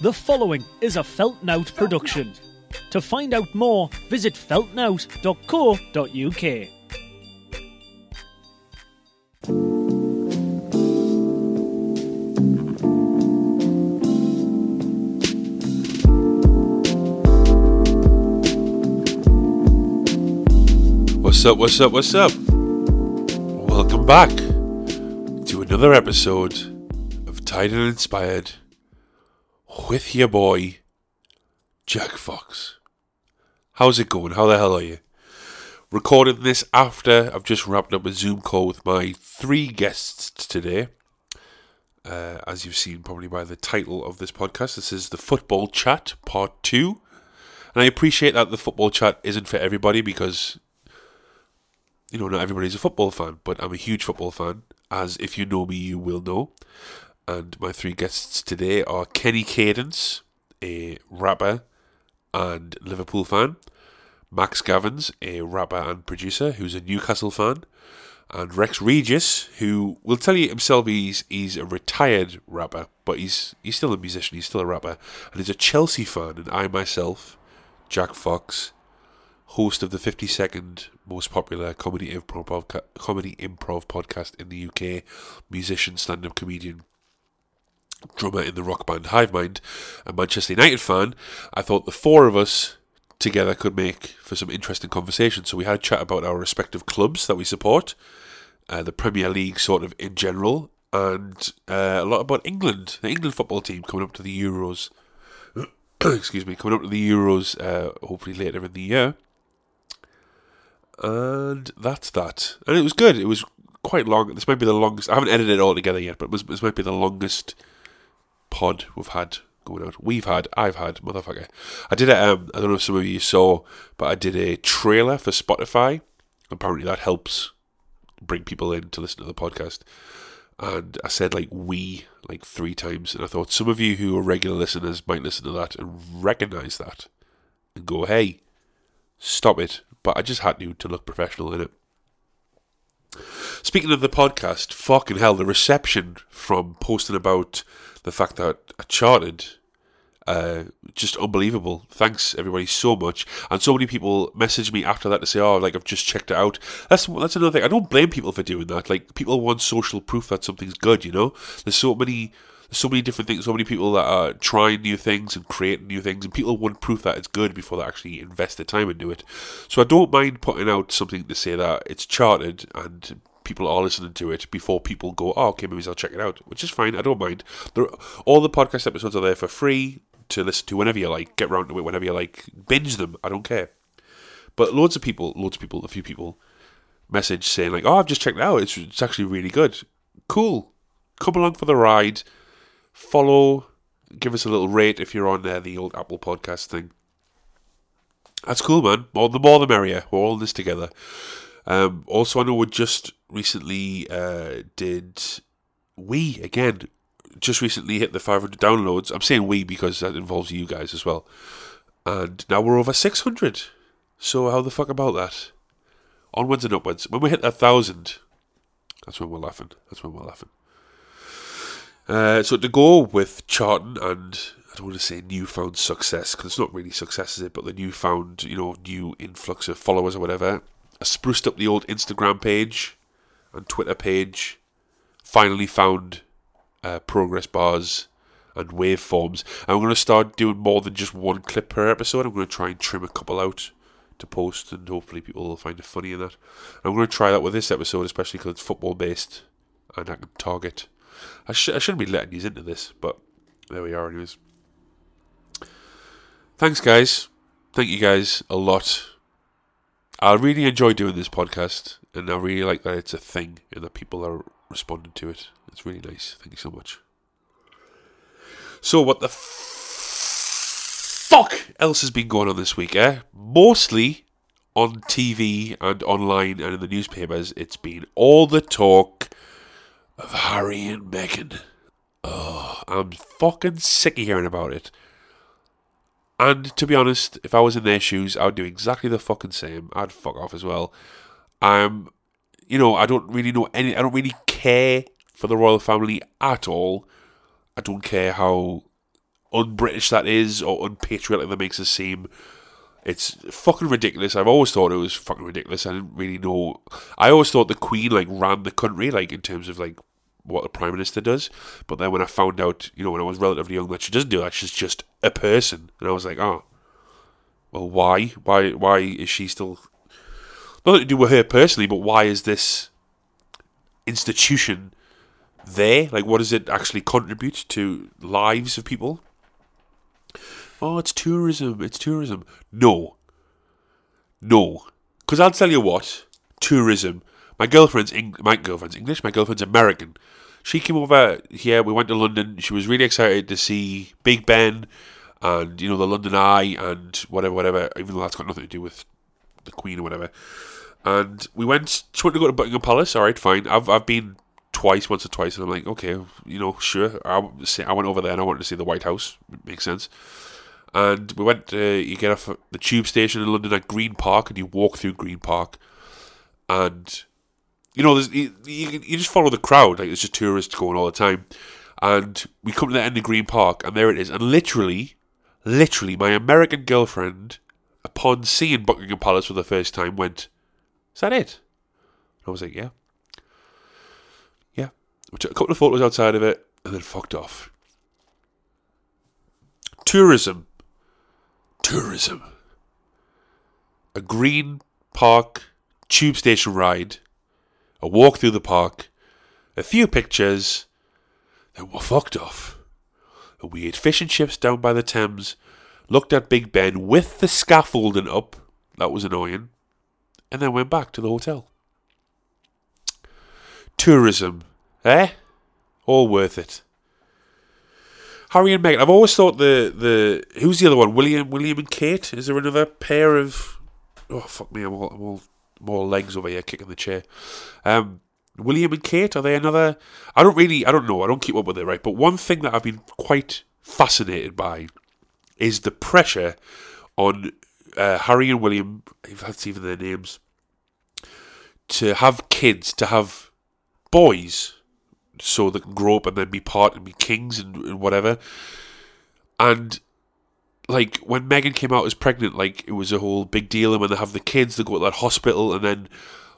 The following is a Feltnout production. To find out more, visit feltnout.co.uk. What's up, what's up, what's up? Welcome back to another episode of Tied and Inspired with your boy, Jack Fox. How's it going? How the hell are you? Recording this after I've just wrapped up a Zoom call with my three guests today. Uh, as you've seen probably by the title of this podcast, this is the Football Chat Part 2. And I appreciate that the football chat isn't for everybody because you know, not everybody's a football fan, but I'm a huge football fan, as if you know me, you will know. And my three guests today are Kenny Cadence, a rapper and Liverpool fan, Max Gavins, a rapper and producer who's a Newcastle fan, and Rex Regis, who will tell you himself he's he's a retired rapper, but he's he's still a musician, he's still a rapper, and he's a Chelsea fan. And I myself, Jack Fox, host of the 52nd most popular comedy improv comedy improv podcast in the UK, musician, stand-up comedian, drummer in the rock band Hive Mind, a Manchester United fan. I thought the four of us together could make for some interesting conversation. So we had a chat about our respective clubs that we support, uh, the Premier League sort of in general, and uh, a lot about England, the England football team coming up to the Euros. Excuse me, coming up to the Euros, uh, hopefully later in the year and that's that. And it was good. It was quite long. This might be the longest. I haven't edited it all together yet, but this might be the longest pod we've had going out. We've had. I've had. Motherfucker. I did it. Um, I don't know if some of you saw, but I did a trailer for Spotify. Apparently, that helps bring people in to listen to the podcast. And I said like we like three times, and I thought some of you who are regular listeners might listen to that and recognize that and go, "Hey, stop it! but I just had to to look professional in it. Speaking of the podcast, fucking hell, the reception from posting about the fact that I charted, uh, just unbelievable. Thanks everybody so much, and so many people messaged me after that to say, "Oh, like I've just checked it out." That's that's another thing. I don't blame people for doing that. Like people want social proof that something's good. You know, there's so many there's so many different things, so many people that are trying new things and creating new things, and people want proof that it's good before they actually invest the time into it. So I don't mind putting out something to say that it's charted and people are listening to it before people go, oh, okay, maybe I'll check it out, which is fine. I don't mind. All the podcast episodes are there for free to listen to whenever you like. Get round to it whenever you like. Binge them. I don't care. But loads of people, loads of people, a few people message saying like, "Oh, I've just checked it out. It's it's actually really good. Cool. Come along for the ride follow, give us a little rate if you're on there, the old Apple Podcast thing. That's cool, man. More the more the merrier. We're all in this together. Um, also, I know we just recently uh, did we again just recently hit the 500 downloads. I'm saying we because that involves you guys as well. And now we're over 600. So how the fuck about that? Onwards and upwards. When we hit a thousand, that's when we're laughing. That's when we're laughing. Uh, so to go with charting and I don't want to say newfound success because it's not really success, is it? But the newfound, you know, new influx of followers or whatever. I spruced up the old Instagram page and Twitter page. Finally found uh, progress bars and waveforms. I'm going to start doing more than just one clip per episode. I'm going to try and trim a couple out to post, and hopefully people will find it funny in that. I'm going to try that with this episode, especially because it's football based and I can target I, sh- I shouldn't be letting you into this, but there we are, anyways. Thanks, guys. Thank you guys a lot. I really enjoy doing this podcast, and I really like that it's a thing and that people are responding to it. It's really nice. Thank you so much. So, what the f- fuck else has been going on this week, eh? Mostly on TV and online and in the newspapers, it's been all the talk of Harry and Meghan. Oh, I'm fucking sick of hearing about it. And to be honest, if I was in their shoes, I would do exactly the fucking same. I'd fuck off as well. I'm, you know, I don't really know any. I don't really care for the royal family at all. I don't care how un-British that is or unpatriotic that makes us seem. It's fucking ridiculous. I've always thought it was fucking ridiculous. I didn't really know. I always thought the Queen like ran the country, like in terms of like what the Prime Minister does. But then when I found out, you know, when I was relatively young, that she doesn't do that. She's just a person, and I was like, oh, well, why? Why? Why is she still? Nothing to do with her personally, but why is this institution there? Like, what does it actually contribute to lives of people? Oh, it's tourism. It's tourism. No. No. Because I'll tell you what, tourism. My girlfriend's Eng- my girlfriend's English. My girlfriend's American. She came over here. We went to London. She was really excited to see Big Ben and you know the London Eye and whatever, whatever. Even though that's got nothing to do with the Queen or whatever. And we went. She wanted to go to Buckingham Palace. All right, fine. I've I've been twice, once or twice, and I'm like, okay, you know, sure. I I went over there and I wanted to see the White House. It makes sense. And we went. You get off the tube station in London at Green Park, and you walk through Green Park, and you know, you, you, you just follow the crowd. Like there's just tourists going all the time, and we come to the end of Green Park, and there it is, and literally, literally, my American girlfriend, upon seeing Buckingham Palace for the first time, went, "Is that it?" I was like, "Yeah." Yeah. We took a couple of photos outside of it, and then fucked off. Tourism tourism. A green park tube station ride, a walk through the park, a few pictures, then we're fucked off. And we ate fish and chips down by the Thames, looked at Big Ben with the scaffolding up, that was annoying, and then went back to the hotel. Tourism, eh? All worth it. Harry and Meghan. I've always thought the the who's the other one? William, William and Kate. Is there another pair of? Oh fuck me! I'm all, I'm all more legs over here kicking the chair. Um, William and Kate are they another? I don't really. I don't know. I don't keep up with it right. But one thing that I've been quite fascinated by is the pressure on uh, Harry and William. If that's even their names. To have kids, to have boys so they can grow up and then be part and be kings and, and whatever. And like when Meghan came out as pregnant, like it was a whole big deal. And when they have the kids, they go to that hospital, and then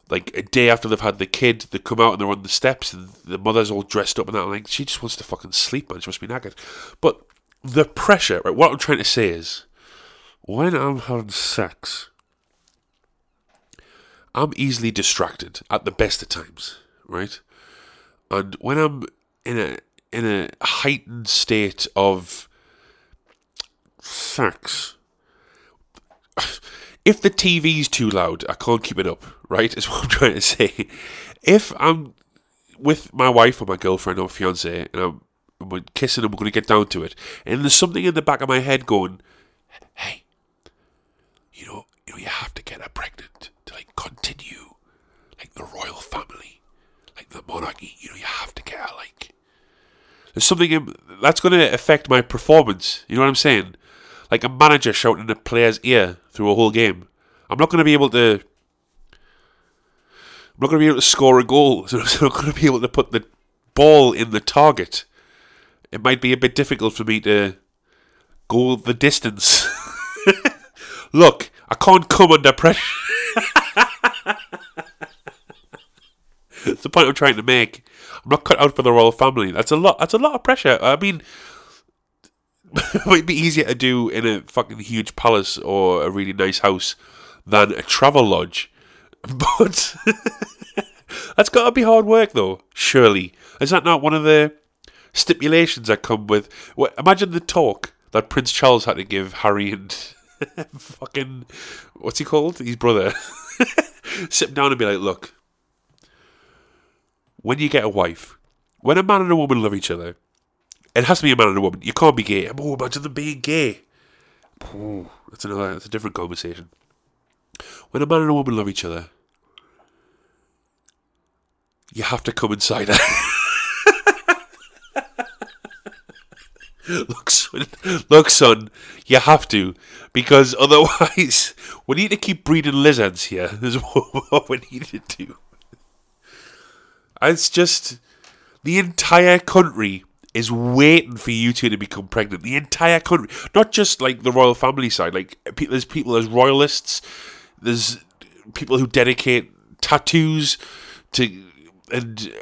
like a day after they've had the kid, they come out and they're on the steps, and the mother's all dressed up and that. like she just wants to fucking sleep, man. She must be knackered. But the pressure, right? What I'm trying to say is, when I'm having sex, I'm easily distracted at the best of times, right? And when I'm in a in a heightened state of sex, if the TV's too loud, I can't keep it up. Right, is what I'm trying to say. If I'm with my wife or my girlfriend or fiance and I'm, I'm kissing and we're going to get down to it, and there's something in the back of my head going, "Hey, you know, you know, you have to get her pregnant to like continue like the royal family." like the monarchy. You know, you have to get her like. There's something in, that's going to affect my performance. You know what I'm saying? Like a manager shouting in a player's ear through a whole game. I'm not going to be able to. I'm not going to be able to score a goal. So I'm not going to be able to put the ball in the target. It might be a bit difficult for me to go the distance. Look, I can't come under pressure. It's the point I'm trying to make. I'm not cut out for the royal family. That's a lot. That's a lot of pressure. I mean, it might be easier to do in a fucking huge palace or a really nice house than a travel lodge. But that's got to be hard work, though. Surely, is that not one of the stipulations that come with? Well, imagine the talk that Prince Charles had to give Harry and fucking what's he called? His brother. Sit down and be like, "Look, when you get a wife, when a man and a woman love each other, it has to be a man and a woman. You can't be gay. Oh, imagine them being gay. Ooh, that's another. That's a different conversation. When a man and a woman love each other, you have to come inside look, son, look, son, you have to, because otherwise, we need to keep breeding lizards here. Is what we need to do. It's just the entire country is waiting for you two to become pregnant. The entire country, not just like the royal family side. Like there's people, there's royalists, there's people who dedicate tattoos to and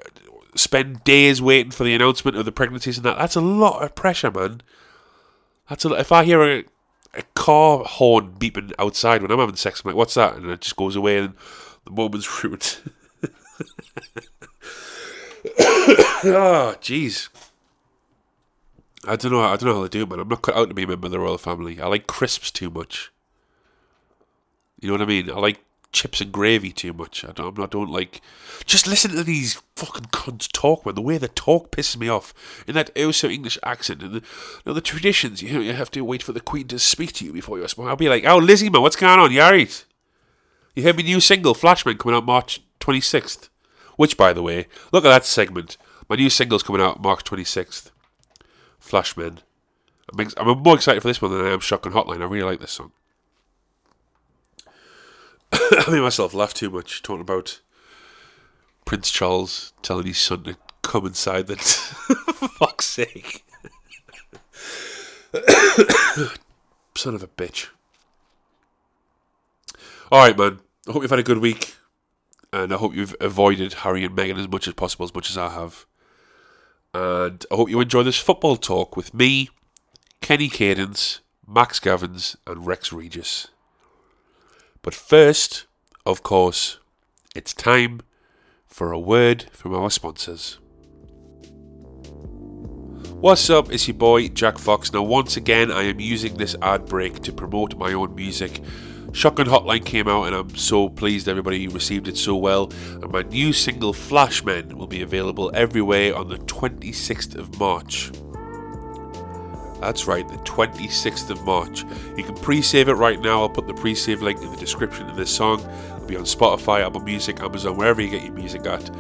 spend days waiting for the announcement of the pregnancies and that. That's a lot of pressure, man. That's a, if I hear a, a car horn beeping outside when I'm having sex, I'm like, "What's that?" And it just goes away, and the moment's ruined. oh, jeez. I don't know. I don't know how to do it, man. I'm not cut out to be a member of the royal family. I like crisps too much. You know what I mean? I like chips and gravy too much. I don't. I don't like. Just listen to these fucking cunts talk, man. The way they talk pisses me off. In that also English accent and the, you know, the traditions. You know, you have to wait for the Queen to speak to you before you smoke. I'll be like, "Oh, Lizzie, man, what's going on? You alright? You heard my new single, Flashman, coming out March 26th. Which, by the way, look at that segment. My new single's coming out March 26th. Flashman. I'm, ex- I'm more excited for this one than I am Shotgun Hotline. I really like this song. I made myself laugh too much talking about Prince Charles telling his son to come inside. That fuck's sake, son of a bitch. All right, man. I hope you've had a good week, and I hope you've avoided Harry and Meghan as much as possible, as much as I have. And I hope you enjoy this football talk with me, Kenny Cadence, Max Gavins, and Rex Regis. But first, of course, it's time for a word from our sponsors. What's up? It's your boy Jack Fox. Now, once again, I am using this ad break to promote my own music. Shotgun Hotline came out, and I'm so pleased everybody received it so well. And my new single, Flashmen, will be available everywhere on the 26th of March. That's right, the 26th of March. You can pre save it right now. I'll put the pre save link in the description of this song. It'll be on Spotify, Apple Music, Amazon, wherever you get your music at.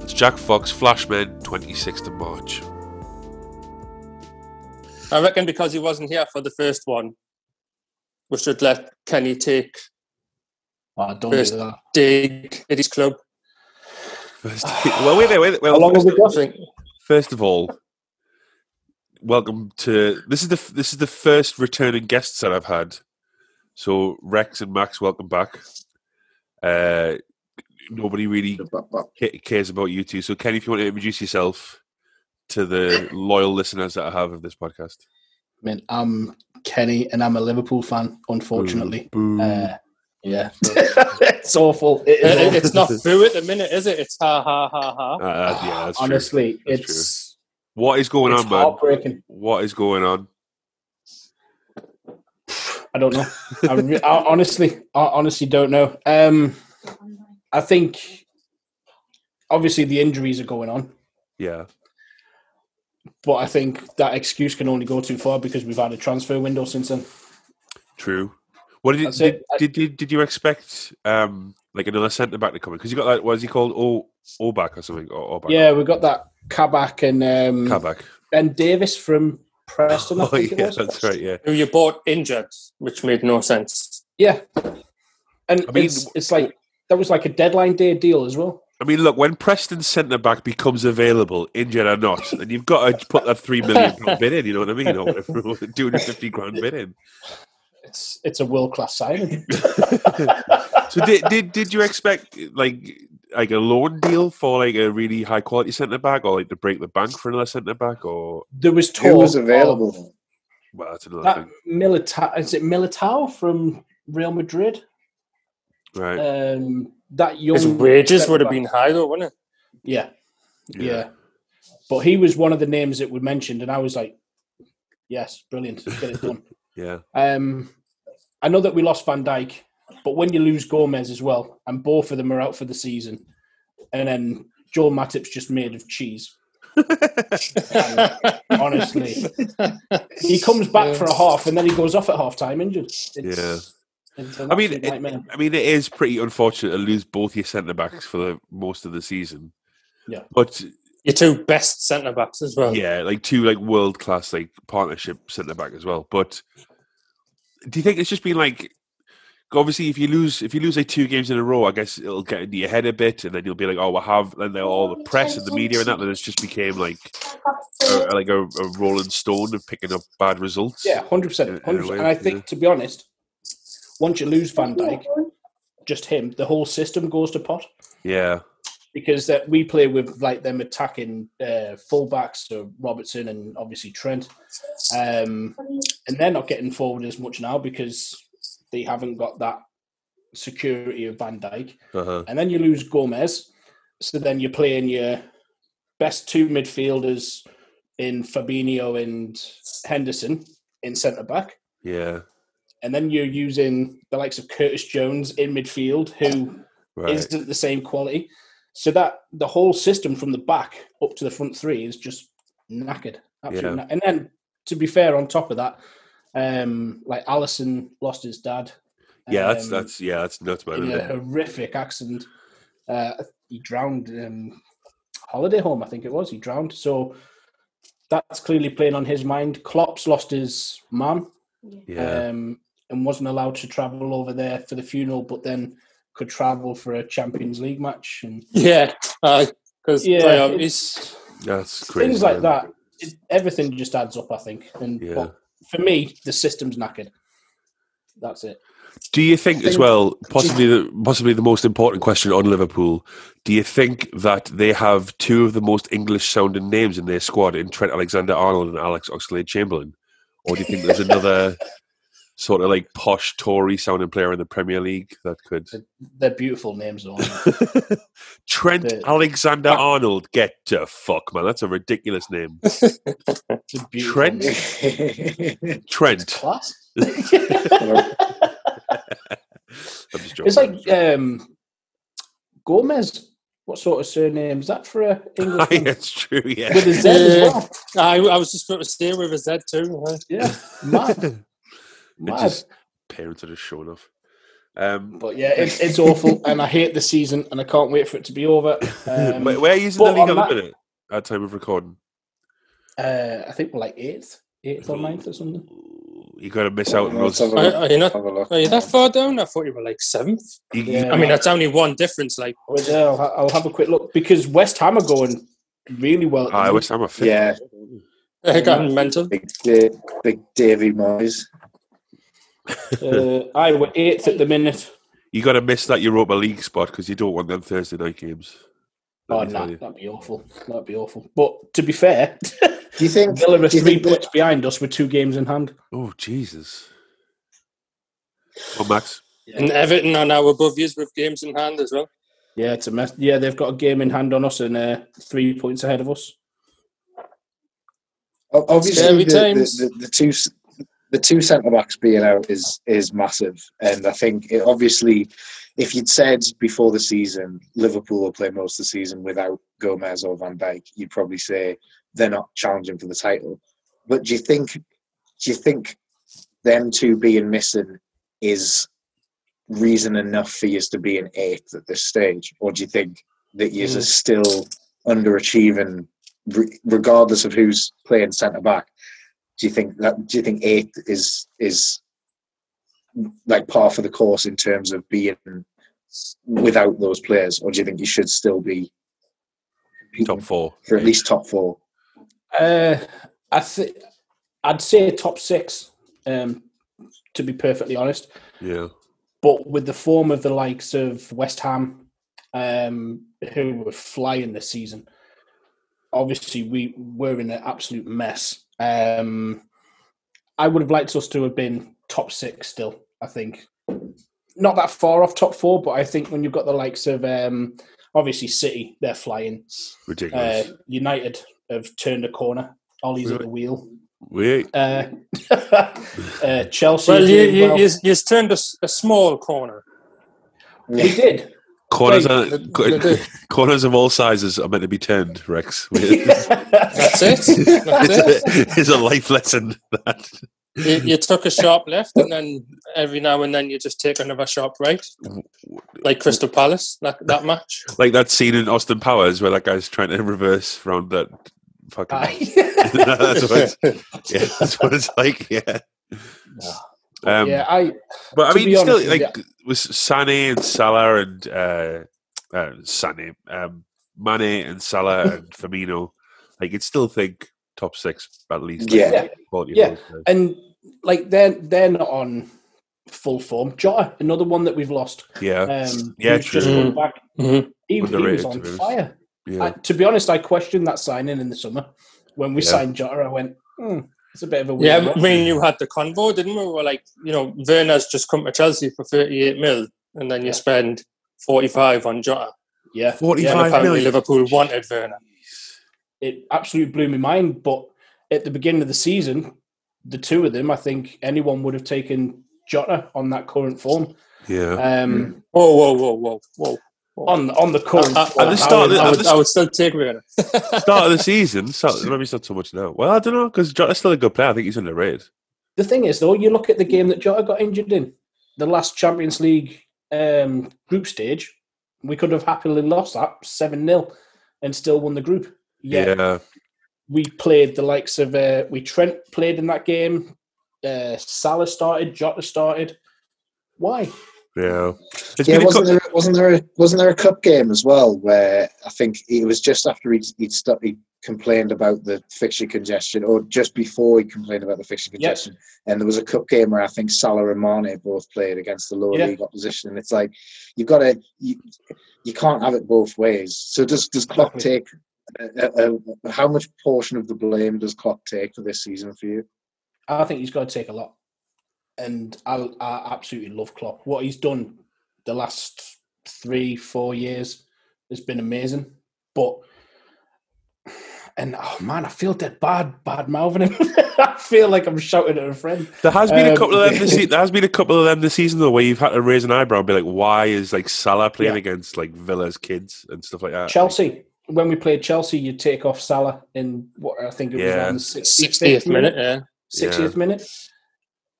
It's Jack Fox, Flashmen, 26th of March. I reckon because he wasn't here for the first one, we should let Kenny take Oh, don't First- do that. dig at his club. First, well, wait there, wait there. Well, How long first, have we got? First of all, welcome to this is the this is the first returning guests that I've had. So Rex and Max, welcome back. Uh, nobody really cares about you two. So Kenny, if you want to introduce yourself to the loyal listeners that I have of this podcast. I mean, I'm Kenny and I'm a Liverpool fan, unfortunately. Boo. Uh, yeah. it's awful. It is It- awful. it's not boo at the minute, is it? It's ha ha ha ha. Uh, uh, yeah, that's true. Honestly, That's it's, What is going it's on, man? heartbreaking. What is going on? I don't know. I, re- I honestly, I honestly don't know. Um, I think obviously the injuries are going on, Yeah, but I think that excuse can only go too far because we've had a transfer window since then. true. What did you, That's did, did, did did you expect um like another centre back to come in? Because you got that what is he called? O Oback or something? Or Oback? Yeah, we got that Kabak and um, Kabak. Ben Davies from Preston. I Oh think it yeah, was. that's right. Yeah, Who you bought injured, which made no sense. Yeah, and I mean- it's, it's like that was like a deadline day deal as well. I mean, look, when Preston centre back becomes available, injured or not, then you've got to put that three million pound bid in. You know what I mean? Or whatever, two hundred fifty grand bid in. It's it's a world class signing. So did, did did you expect like like a loan deal for like a really high quality centre back, or like to break the bank for another centre back, or there was talk Who was of available? well, that's another That thing, Militao is it Militao from Real Madrid? right? Um, that young His wages would have been high though, wouldn't it? yeah, yeah, But he was one of the names that we mentioned, and I was like, "Yes, brilliant, get it done." yeah. Um, I know that we lost Van Dijk, but when you lose Gomez as well, and both of them are out for the season, and then Joel Matip's just made of cheese. Honestly, he comes back for a half, and then he goes off at half time injured. It's, Yeah. I mean, it. I mean, it is pretty unfortunate to lose both your centre backs for the most of the season. Yeah. but Your two best centre backs as well. yeah, like two like world class like partnership centre back as well. But do you think it's just been like obviously, if you lose if you lose like two games in a row, I guess it'll get into your head a bit, and then you'll be like, "Oh, we'll have," and then all the press and the media and that, and it's just became like a, like a, a rolling stone of picking up bad results. Yeah, hundred In- in percent, hundred percent. And I think, yeah. to be honest, once you lose Van Dijk, just him, the whole system goes to pot yeah, because that we play with like them attacking uh, fullbacks, so Robertson and obviously Trent, um, and they're not getting forward as much now because they haven't got that security of Van Dijk. uh-huh. and then you lose Gomez. So then you're playing your best two midfielders in Fabinho and Henderson in centre back, yeah, and then you're using the likes of Curtis Jones in midfield, who right. not the same quality. So that the whole system from the back up to the front three is just knackered. Absolutely. Yeah. knack- And then to be fair, on top of that, um, like Alisson lost his dad. yeah, that's um, that's yeah, that's nuts, man. in a it? horrific accident. Uh, he drowned um, holiday home, I think it was. He drowned. So that's clearly playing on his mind. Klopp's lost his mum Yeah, um, and wasn't allowed to travel over there for the funeral, but then could travel for a Champions League match and Yeah, because yeah, priorities. it's, that's crazy. things like man. that. It, everything just adds up, I think. And Yeah. but for me, the system's knackered. That's it. Do you think as well, possibly the possibly the most important question on Liverpool? Do you think that they have two of the most English sounding names in their squad in Trent Alexander Arnold and Alex Oxlade Chamberlain, or do you think there's another sort of like posh Tory sounding player in the Premier League that could They're beautiful names, though. aren't they? Trent The- Alexander Arnold? Get to fuck, man! That's a ridiculous name. It's a beautiful Trent? name. Trent. class. I'm just joking. It's like um, Gomez. What sort of surname is that for a English? Aye, it's true. Yeah. With a Z as well. I, I was just about to stay with a Z too. huh? Yeah, mad, It mad. just parents are just showing off. Um, But yeah, it's it's awful, and I hate the season, and I can't wait for it to be over. Um, where, where are you using the league at the minute? At time of recording, uh, I think we're like eighth, eighth or ninth or something. you got to miss out. on Let's those. Are, are you not? Have a look. Are you that far down? I thought you were like seventh. You- you- Yeah. I mean, that's only one difference. Like, Well, yeah, I'll, ha- I'll have a quick look because West Ham are going really well. I minute. wish I'm a fifth. Yeah, I got mental. big, Da- big Davy Moyes. Uh, I were eighth at the minute. You got to miss that Europa League spot because you don't want them Thursday night games. Let Oh, me no, tell that'd be awful. That'd be awful. But to be fair, Do you think? Villa are do three think that- points behind us with two games in hand. Oh Jesus! Oh Max, And Everton are now above us with games in hand as well. Yeah, it's a mess. Yeah, they've got a game in hand on us and uh, three points ahead of us. Obviously, the, the, the, the two s- the two centre backs being out is is massive, and I think it, obviously, if you'd said before the season Liverpool will play most of the season without Gomez or Van Dijk, you'd probably say they're not challenging for the title. But do you think do you think them two being missing is reason enough for you to be in eighth at this stage, or do you think that you Mm. are still underachieving re- regardless of who's playing centre back. Do you think that? Do you think eighth is is like par for the course in terms of being without those players, or do you think you should still be top four. for at least top four? Uh, I think I'd say top six. Um, to be perfectly honest, Yeah, but with the form of the likes of West Ham, um, who were flying this season, obviously we were in an absolute mess. Um, I would have liked us to have been top six still. I think not that far off top four, but I think when you've got the likes of um, obviously City, they're flying. ridiculous. Uh, United have turned a corner. Ollie's at the wheel. Wait, Uh, uh, Chelsea. Well, you, you, well. you, you turned a small corner. we did. Corners Wait, are the- the- corners of all sizes are meant to be turned. Rex, That's it. That's it. it's a life lesson. That You, you took a sharp left, and then every now and then you just take another sharp right, like Crystal Palace. That that match. like that scene in Austin Powers where that guy's trying to reverse round that fucking. That's what yeah, that's what it's like. Yeah, Um, yeah, I but I mean, be still, honest, like yeah. with Sané and Salah and uh, uh, Sané, um, Mane and Salah and Firmino, like you'd still think top six at least. like, Yeah. Yeah. of those and like they're they're not on full form. Jota, another one that we've lost. yeah, Um, Yeah, who's just true. come back. Mhm. He, he was on be honest. fire. yeah. I, to be honest, I questioned that signing in the summer when we Yeah. signed Jota. I went, hmm, it's a bit of a weird Yeah, weird. I mean, you had the convo, didn't we? We're like, you know, Werner's just come to Chelsea for 38 mil, and then you spend 45 on Jota. yeah, And 45 yeah, apparently million. Liverpool wanted Werner. it absolutely blew my mind. But at the beginning of the season, the two of them, I think anyone would have taken Jota on that current form. yeah. Um, Whoa, whoa, whoa, whoa, whoa. On on the court. I, I, form. the I start would, of the- I, at would, the- I would still take Werner. Start of the season, so maybe it's not so much now. Well, I don't know because Jota's still a good player. I think he's underrated. The thing is, though, you look at the game that Jota got injured in, the last Champions League um, group stage, we could have happily lost that 7 0 and still won the group. Yet Yeah, we played the likes of, uh, we Trent played in that game, uh, Salah started, Jota started. Why? Yeah. It's Yeah, wasn't cou- there wasn't there a, wasn't there a cup game as well where I think it was just after he'd he'd, stu he complained about the fixture congestion, or just before he complained about the fixture Yeah. congestion, and there was a cup game where I think Salah and Mane both played against the lower Yeah. league opposition, and it's like you've got to you, you can't have it both ways. So does does Klopp Exactly. take? Uh, uh, how much portion of the blame does Klopp take for this season for you? I think he's got to take a lot. And I, I absolutely love Klopp. What he's done the last three, four years has been amazing. But and oh man, I feel dead bad, bad mouthing him. I feel like I'm shouting at a friend. There has been a Um, couple of them. This se- there has been a couple of them this season though, where you've had to raise an eyebrow and be like, "Why is like Salah playing Yeah. against like Villa's kids and stuff like that?" Chelsea. When we played Chelsea, you take off Salah in what I think it was Yeah. around the 60th minute, yeah. 60th minute.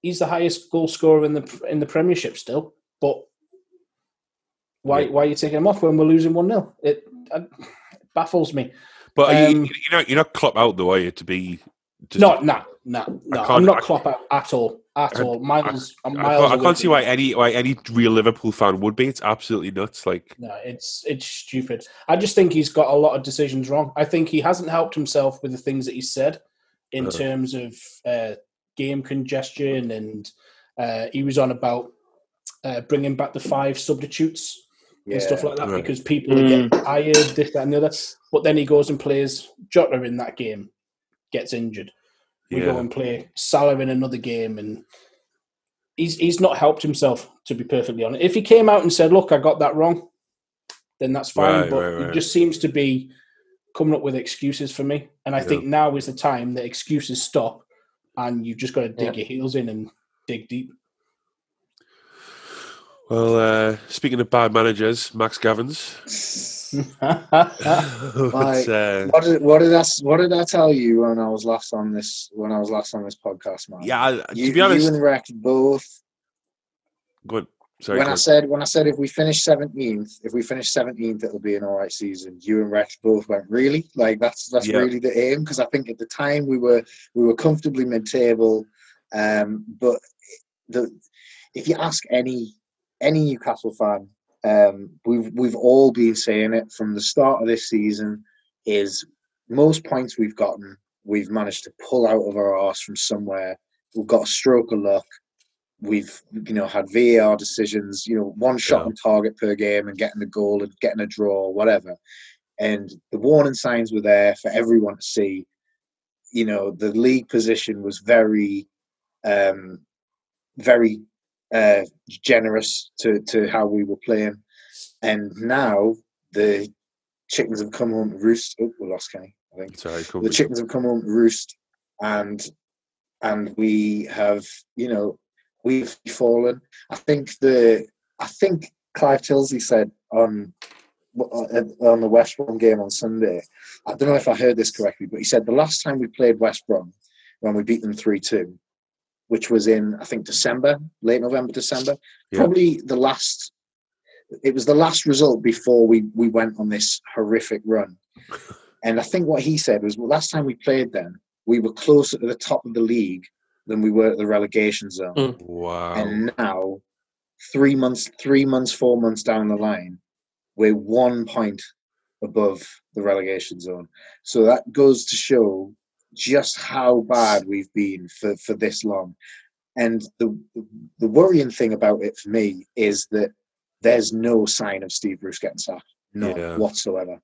He's the highest goal scorer in the in the Premiership still, but why Yeah. why are you taking him off when we're losing one 0 It, uh, baffles me. But are you, Um, you're not you're not Klopp out though, are you? To be just, No, no, no, no. I'm not I- Klopp out at all, at I- all. Miles, I, miles. can't, I can't see why any why any real Liverpool fan would be. It's absolutely nuts. Like, No, it's it's stupid. I just think he's got a lot of decisions wrong. I think he hasn't helped himself with the things that he said in Uh. terms of uh, game congestion, and uh, he was on about uh, bringing back the five substitutes and stuff like that Right. because people are getting tired, this, that, and the other. But then he goes and plays Jota in that game, gets injured. We go and play Salah in another game, and he's he's not helped himself. To be perfectly honest, if he came out and said, "Look, I got that wrong," then that's fine. Right, but right, he just seems to be coming up with excuses for me, and I Yeah. think now is the time that excuses stop, and you've just got to dig Yeah. your heels in and dig deep. Well, uh, speaking of bad managers, Max Gavins. It's, uh, What did what did I s- what did I tell you when I was last on this when I was last on this podcast, man? yeah, I- you, to be honest, you and Rex both. go on. Sorry, when I said when I said if we finish seventeenth, if we finish seventeenth, it'll be an all right season. You and Rex both went really like that's that's Yeah. really the aim because I think at the time we were we were comfortably mid table, um, but the if you ask any any Newcastle fan, um, we've we've all been saying it from the start of this season. Is most points we've gotten, we've managed to pull out of our arse from somewhere. We've got a stroke of luck. We've you know had VAR decisions, you know, one shot Yeah. on target per game and getting a goal and getting a draw, whatever. And the warning signs were there for everyone to see. You know, the league position was very, um, very uh, generous to, to how we were playing. And now the chickens have come home to roost. Oh, we lost Kenny, I think. Sorry, cool. The chickens have come home to roost, and and we have, you know, we've fallen. I think the I think Clive Tyldesley said on on the West Brom game on Sunday. I don't know if I heard this correctly, but he said the last time we played West Brom when we beat them three two, which was in I think December, late November, December. Yeah. Probably the last. It was the last result before we we went on this horrific run. And I think what he said was, well, last time we played them, we were closer to the top of the league than we were at the relegation zone. Mm. Wow. And now, three months, three months, four months down the line, we're one point above the relegation zone. So that goes to show just how bad we've been for, for this long. And the the worrying thing about it for me is that there's no sign of Steve Bruce getting sacked, none Yeah. whatsoever.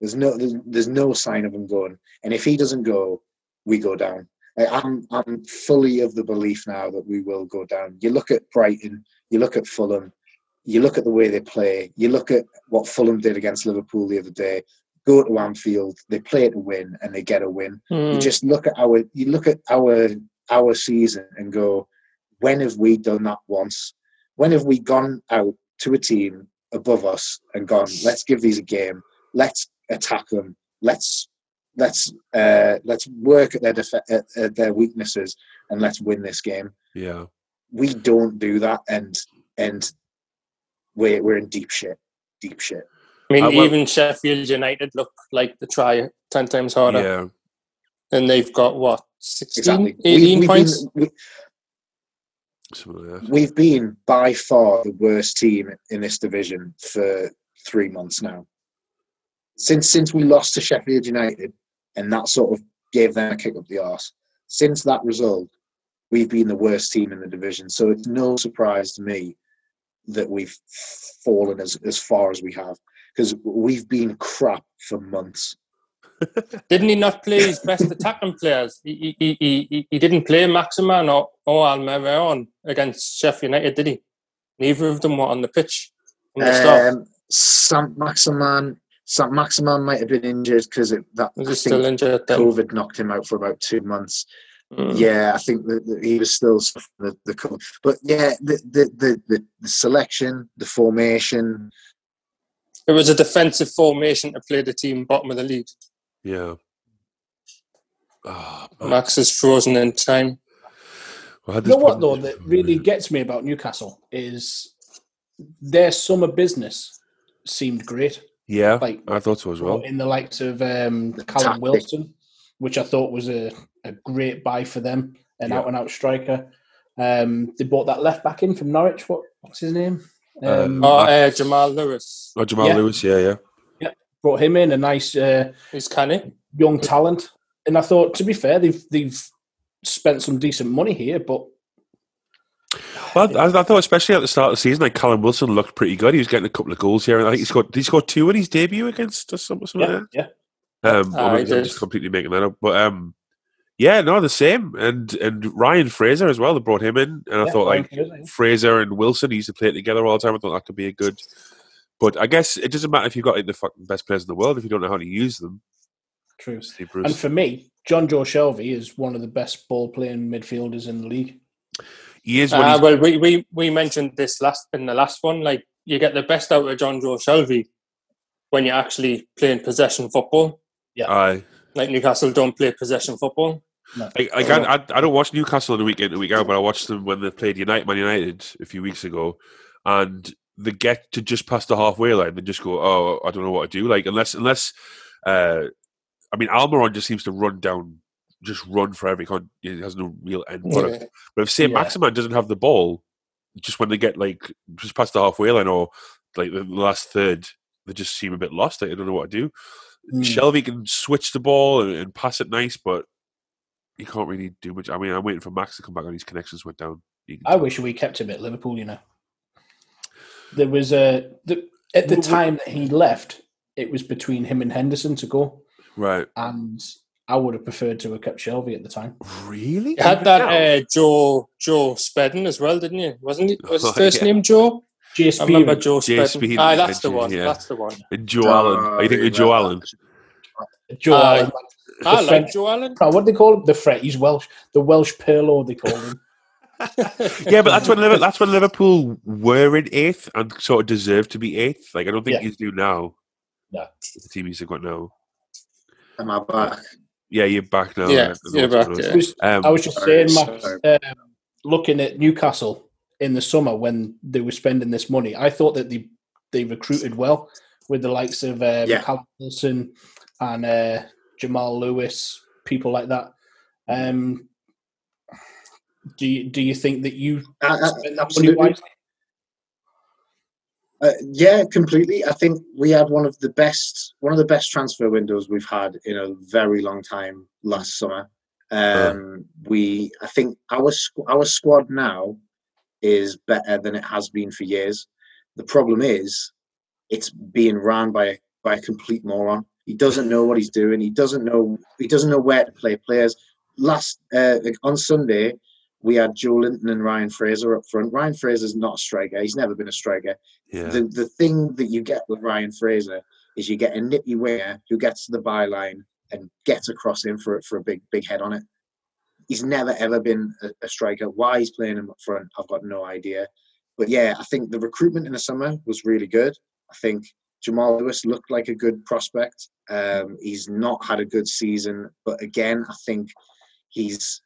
There's no there's, there's no sign of him going. And if he doesn't go, we go down. I'm I'm fully of the belief now that we will go down. You look at Brighton, you look at Fulham, you look at the way they play, you look at what Fulham did against Liverpool the other day. Go to Anfield, they play to win, and they get a win. You Mm. just look at our you look at our our season and go, when have we done that once? When have we gone out to a team above us and gone, let's give these a game, let's attack them, let's let's uh, let's work at their def- at, at their weaknesses and let's win this game. yeah. We don't do that, and and we're we're in deep shit, deep shit. I mean, Uh, well- even Sheffield United look like they try ten times harder, Yeah. and they've got what 16, Exactly. 18 we've points. Been, we, Something like that. We've been by far the worst team in this division for three months now. Since since we lost to Sheffield United, and that sort of gave them a kick up the arse. Since that result, we've been the worst team in the division. So it's no surprise to me that we've fallen as, as far as we have because we've been crap for months. Didn't he not play his best attacking players? He, he, he, he, he didn't play Maximin or, or Almiron against Sheffield United, did he? Neither of them were on the pitch from the start. Um, Saint-Maximin, Saint-Maximin might have been injured because that Was I he think still injured then? COVID knocked him out for about two months. Mm. Yeah, I think that, that he was still suffering the, the COVID. But yeah, the, the, the, the, the selection, the formation, It was a defensive formation to play the team bottom of the league. Yeah. Oh. Max is frozen in time. Well, I You know what though that really gets me about Newcastle is their summer business seemed great. Yeah, Like I thought so as well. in the likes of um, The Callum tactic. Wilson, which I thought was a, a great buy for them, an Yeah. out and out striker. Um, they bought that left back in from Norwich. What what's his name? Um, Uh, Oh, uh, Jamal Lewis. Oh, Jamal Yeah. Lewis, Yeah, yeah, yeah. brought him in, a nice uh, He's canny. young talent. And I thought, to be fair, they've they've spent some decent money here, but Well, I, I thought, especially at the start of the season, like Callum Wilson looked pretty good. He was getting a couple of goals here, and I think he scored. Did he score two in his debut against us? Something, something yeah, like yeah. Um, maybe I'm just completely making that up. But um, yeah, no, the same. And and Ryan Fraser as well. They brought him in, and I thought like Fraser, yeah. Fraser and Wilson used to play together all the time. I thought that could be a good. But I guess it doesn't matter if you've got like, the fucking best players in the world if you don't know how to use them. True. And for me, Jonjo Shelvey is one of the best ball playing midfielders in the league. He is when Uh, he's, well, we, we, we mentioned this last in the last one. Like you get the best out of Jonjo Shelvey when you're actually playing possession football. Yeah. Aye. Like Newcastle don't play possession football. I, I, can't, I, I don't watch Newcastle on the weekend to week out, but I watched them when they played United, Man United a few weeks ago, and they get to just past the halfway line, they just go, "Oh, I don't know what to do." Like unless, unless, uh, I mean, Almiron just seems to run down, just run for every con. He has no real end product. Yeah. But if say Yeah. Maximin doesn't have the ball, just when they get like just past the halfway line or like the last third, they just seem a bit lost. Like, I don't know what to do. Hmm. Shelvey can switch the ball and, and pass it nice, but he can't really do much. I mean, I'm waiting for Max to come back on. His connections went down. I wish we kept him at Liverpool. You know, there was a the, at the time that he left, it was between him and Henderson to go, Right? and I would have preferred to have kept Shelvey at the time. Really? You had that uh, Joe Joe Spedden as well, didn't you? Wasn't it? Was his Oh, first yeah. name Joe? J.S. I remember Spearing. Joe Jay Spedden. Speed Aye, that's the one. yeah. That's the one. and Joe Allen. Are you thinking of Joe Allen? Joe Aye. Allen. I like French- Joe Allen. Oh, what do they call him? The French. He's Welsh. The Welsh Pirlo. They call him. Yeah, but that's when Liverpool, that's when Liverpool were in eighth and sort of deserved to be eighth. Like I don't think Yeah. he's do now. No. The team he's got now. am I back? Yeah, you're back now. Yeah, I you're back, yeah. on. It was- Um, I was just saying, Max, um, looking at Newcastle in the summer when they were spending this money, I thought that they they recruited well with the likes of um, Yeah. Callum Wilson and uh, Jamal Lewis, people like that. Um, Do you, do you think that you I- I- spent that money absolutely. wisely? Uh, yeah, completely. I think we had one of the best one of the best transfer windows we've had in a very long time last summer. Um, We, I think our squ- our squad now is better than it has been for years. The problem is, it's being run by by a complete moron. He doesn't know what he's doing. He doesn't know he doesn't know where to play players. Last uh, like on Sunday, we had Joelinton and Ryan Fraser up front. Ryan Fraser's not a striker. He's never been a striker Yeah. the the thing that you get with Ryan Fraser is you get a nippy winger who gets to the byline and gets across in for for a big big head on it. He's never ever been a, a striker. Why he's playing him up front, I've got no idea. But yeah, I think the recruitment in the summer was really good. I think Jamal Lewis looked like a good prospect. Um, he's not had a good season, but again, I think he's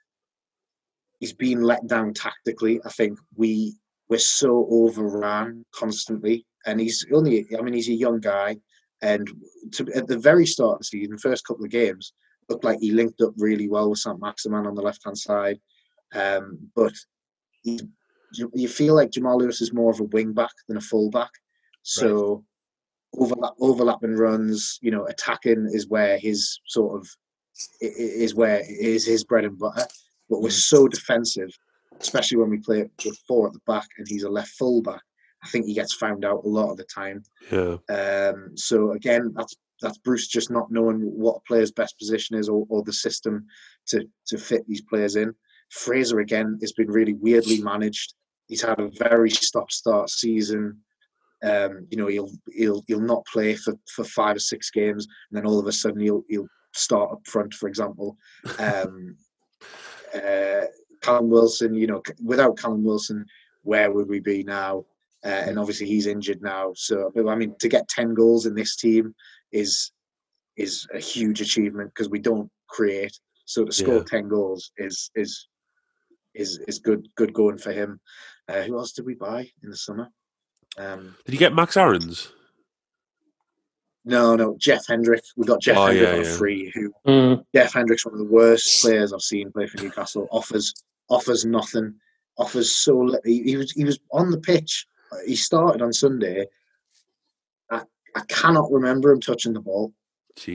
he's been let down tactically. I think we we're so overrun constantly, and he's only I mean he's a young guy, and to, at the very start of the season, the first couple of games, looked like he linked up really well with Saint-Maximin on the left hand side, um, but he, you, you feel like Jamal Lewis is more of a wing back than a full back, so. Overlap, overlapping runs, you know, attacking is where his sort of is where is his bread and butter. But we're so defensive, especially when we play with four at the back and he's a left full back. I think he gets found out a lot of the time. Yeah. Um, so again, that's that's Bruce just not knowing what a player's best position is or, or the system to to fit these players in. Fraser again has been really weirdly managed. He's had a very stop-start season. Um, you know, he'll he'll he'll not play for, for five or six games, and then all of a sudden he'll he'll start up front, for example. Um, uh, Callum Wilson, you know, without Callum Wilson, where would we be now? Uh, and obviously he's injured now. So I mean, to get ten goals in this team is is a huge achievement because we don't create. So to score Yeah. ten goals is is is is good good going for him. Uh, who else did we buy in the summer? Um, Did you get Max Aarons? No, no, Jeff Hendrick. We got Jeff Oh, Hendrick yeah, on yeah. free. Who Mm. Jeff Hendrick's one of the worst players I've seen play for Newcastle. Offers offers nothing. Offers so little. He, he was he was on the pitch. He started on Sunday. I, I cannot remember him touching the ball.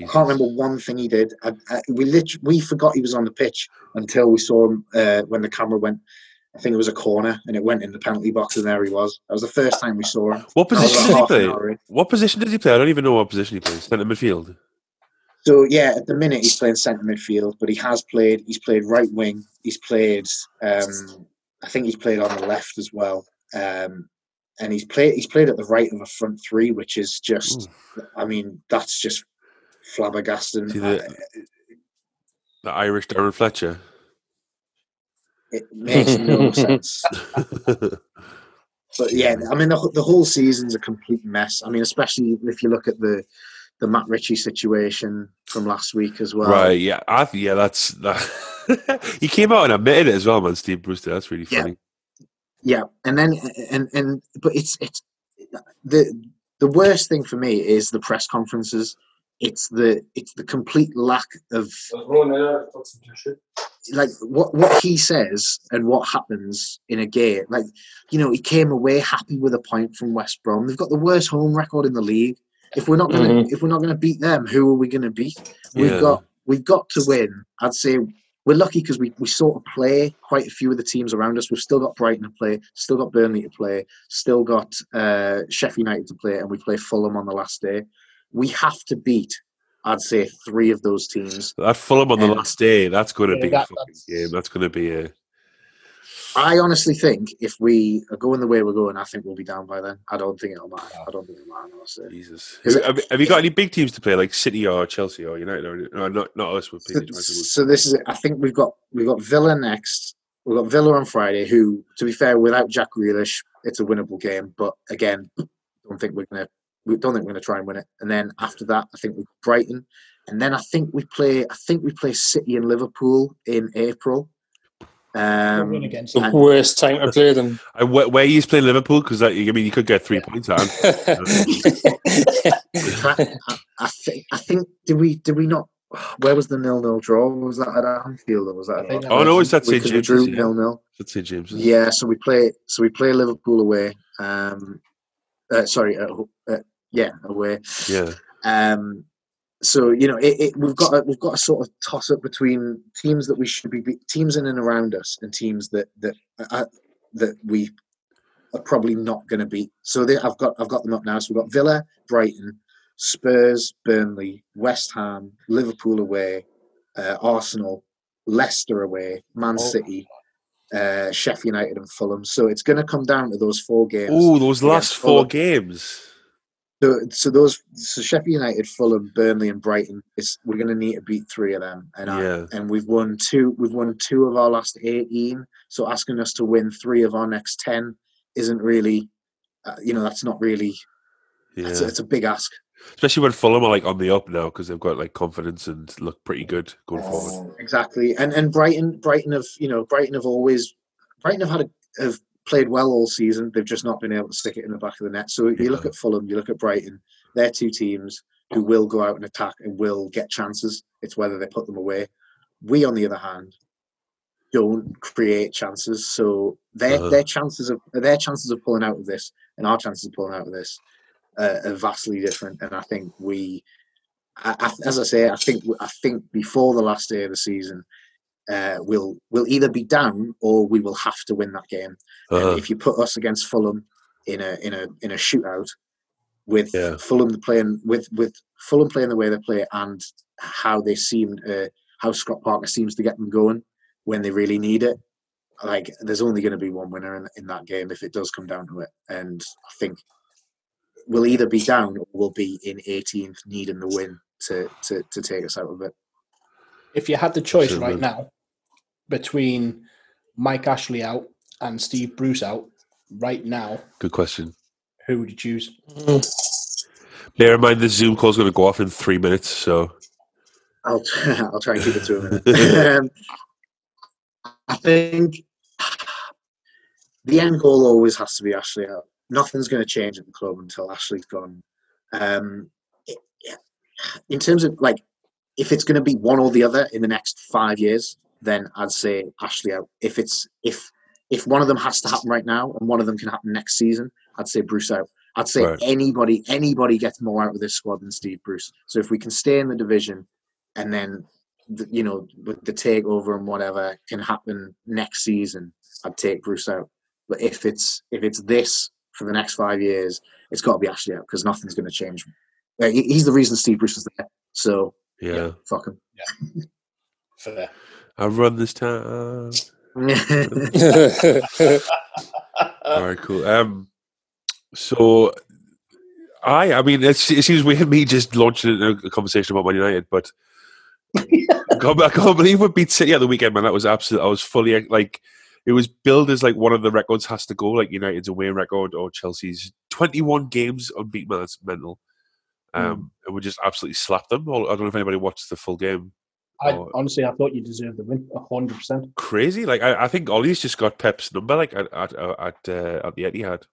I can't remember one thing he did. I, I, we literally we forgot he was on the pitch until we saw him uh, when the camera went. I think it was a corner and it went in the penalty box and there he was. That was the first time we saw him. What position did he play? What position did he play? I don't even know what position he plays. Centre midfield. So yeah, at the minute he's playing centre midfield, but he has played. He's played right wing. He's played. Um, I think he's played on the left as well. Um, and he's played. He's played at the right of a front three, which is just. I mean, that's just flabbergasting. The- I- The Irish Darren Fletcher. It makes no sense. But yeah, I mean, the, the whole season's a complete mess. I mean, especially if you look at the the Matt Ritchie situation from last week as well. right. Yeah. I yeah. That's that. he came out and admitted it as well, man. Steve Brewster. That's really Yeah. funny. Yeah, and then and and but it's it's the the worst thing for me is the press conferences. It's the it's the complete lack of like what what he says and what happens in a game. Like you know, he came away happy with a point from West Brom. They've got the worst home record in the league. If we're not gonna if we're not gonna beat them, who are we gonna beat? We've Yeah. got we've got to win. I'd say we're lucky because we, we sort of play quite a few of the teams around us. We've still got Brighton to play, still got Burnley to play, still got uh, Sheffield United to play, and we play Fulham on the last day. We have to beat, I'd say, three of those teams. That Fulham on the Um, last day. That's going to yeah, be a that- fucking that's- game. That's going to be a. I honestly think if we are going the way we're going, I think we'll be down by then. I don't think it'll matter. I don't think it'll matter. Honestly. Jesus. Have, have you got any big teams to play, like City or Chelsea or United? Or, no, not not us. With So, so this is it. I think we've got we've got Villa next. We've got Villa on Friday. Who, to be fair, without Jack Grealish, it's a winnable game. But again, don't think we're gonna. We don't think we're gonna try and win it. And then after that, I think we Brighton, and then I think we play. I think we play City and Liverpool in April. We'll Um, against The them. worst time to play them. And where, where you play Liverpool? Because I mean, you could get three points out. of 'em. I, I think. I think. Did we? Did we not? where was the nil nil draw? Was that at Anfield or was that? I think at that Oh, no, it's at we- St. 'cause we drew yeah. nil nil. That's St James. Yeah, so we play so we play Liverpool away. Um, uh, sorry, uh, uh, yeah, away. Yeah. Um, so you know, it, it, we've got a, we've got a sort of toss up between teams that we should be teams in and around us and teams that that uh, that we are probably not going to beat. So they, I've got I've got them up now. So we've got Villa, Brighton, Spurs, Burnley, West Ham, Liverpool away, uh, Arsenal, Leicester away, Man Oh. City, uh, Sheffield United, and Fulham. So it's going to come down to those four games. Oh, those last four games. So, so those so Sheffield United, Fulham, Burnley, and Brighton. Is we're going to need to beat three of them, and I, and we've won two. We've won two of our last eighteen. So asking us to win three of our next ten isn't really, uh, you know, that's not really. Yeah. It's, a, it's a big ask. Especially when Fulham are like on the up now because they've got like confidence and look pretty good going forward. Exactly, and and Brighton, Brighton have you know Brighton have always Brighton have had a, have played well all season. They've just not been able to stick it in the back of the net. So if you look at Fulham, you look at Brighton. They're two teams who will go out and attack and will get chances. It's whether they put them away. We, on the other hand, don't create chances. So their Uh-huh. their chances of their chances of pulling out of this and our chances of pulling out of this uh, are vastly different. And I think we, I, I, as I say, I think I think before the last day of the season, uh, we'll we'll either be down or we will have to win that game. And Uh, if you put us against Fulham in a in a in a shootout with Yeah. Fulham playing with with Fulham playing the way they play and how they seem uh, how Scott Parker seems to get them going when they really need it. Like there's only going to be one winner in, in that game if it does come down to it, and I think we'll either be down or we'll be in 18th needing the win to to to take us out of it. If you had the choice Absolutely. right now between Mike Ashley out and Steve Bruce out, right now, good question. who would you choose? Bear in mind the Zoom call is going to go off in three minutes, so I'll I'll try and keep it to a minute. um, I think the end goal always has to be Ashley out. Nothing's going to change at the club until Ashley's gone. Um, it- in terms of like, if it's going to be one or the other in the next five years, then I'd say Ashley out. If it's if if one of them has to happen right now and one of them can happen next season, I'd say Bruce out. I'd say Right. anybody anybody gets more out of this squad than Steve Bruce. So if we can stay in the division and then the, you know with the takeover and whatever can happen next season, I'd take Bruce out. But if it's if it's this for the next five years, it's got to be Ashley out because nothing's going to change. Uh, he's the reason Steve Bruce is there. So yeah. fuck him. Yeah. Fair. I run this town. All right, cool. Um, so I, I mean, it's, it seems weird me just launching a, a conversation about Man United, but I, can't, I can't believe we beat City at the weekend, man. That was absolute. I was fully like, it was billed as like one of the records has to go, like United's away record or Chelsea's twenty-one games unbeaten. Man, that's mental. Um, and we just absolutely slapped them. I don't know if anybody watched the full game. I, honestly, I thought you deserved the win, hundred percent. Crazy, like I, I think Ole's just got Pep's number, like at at uh, at, uh, at the Etihad.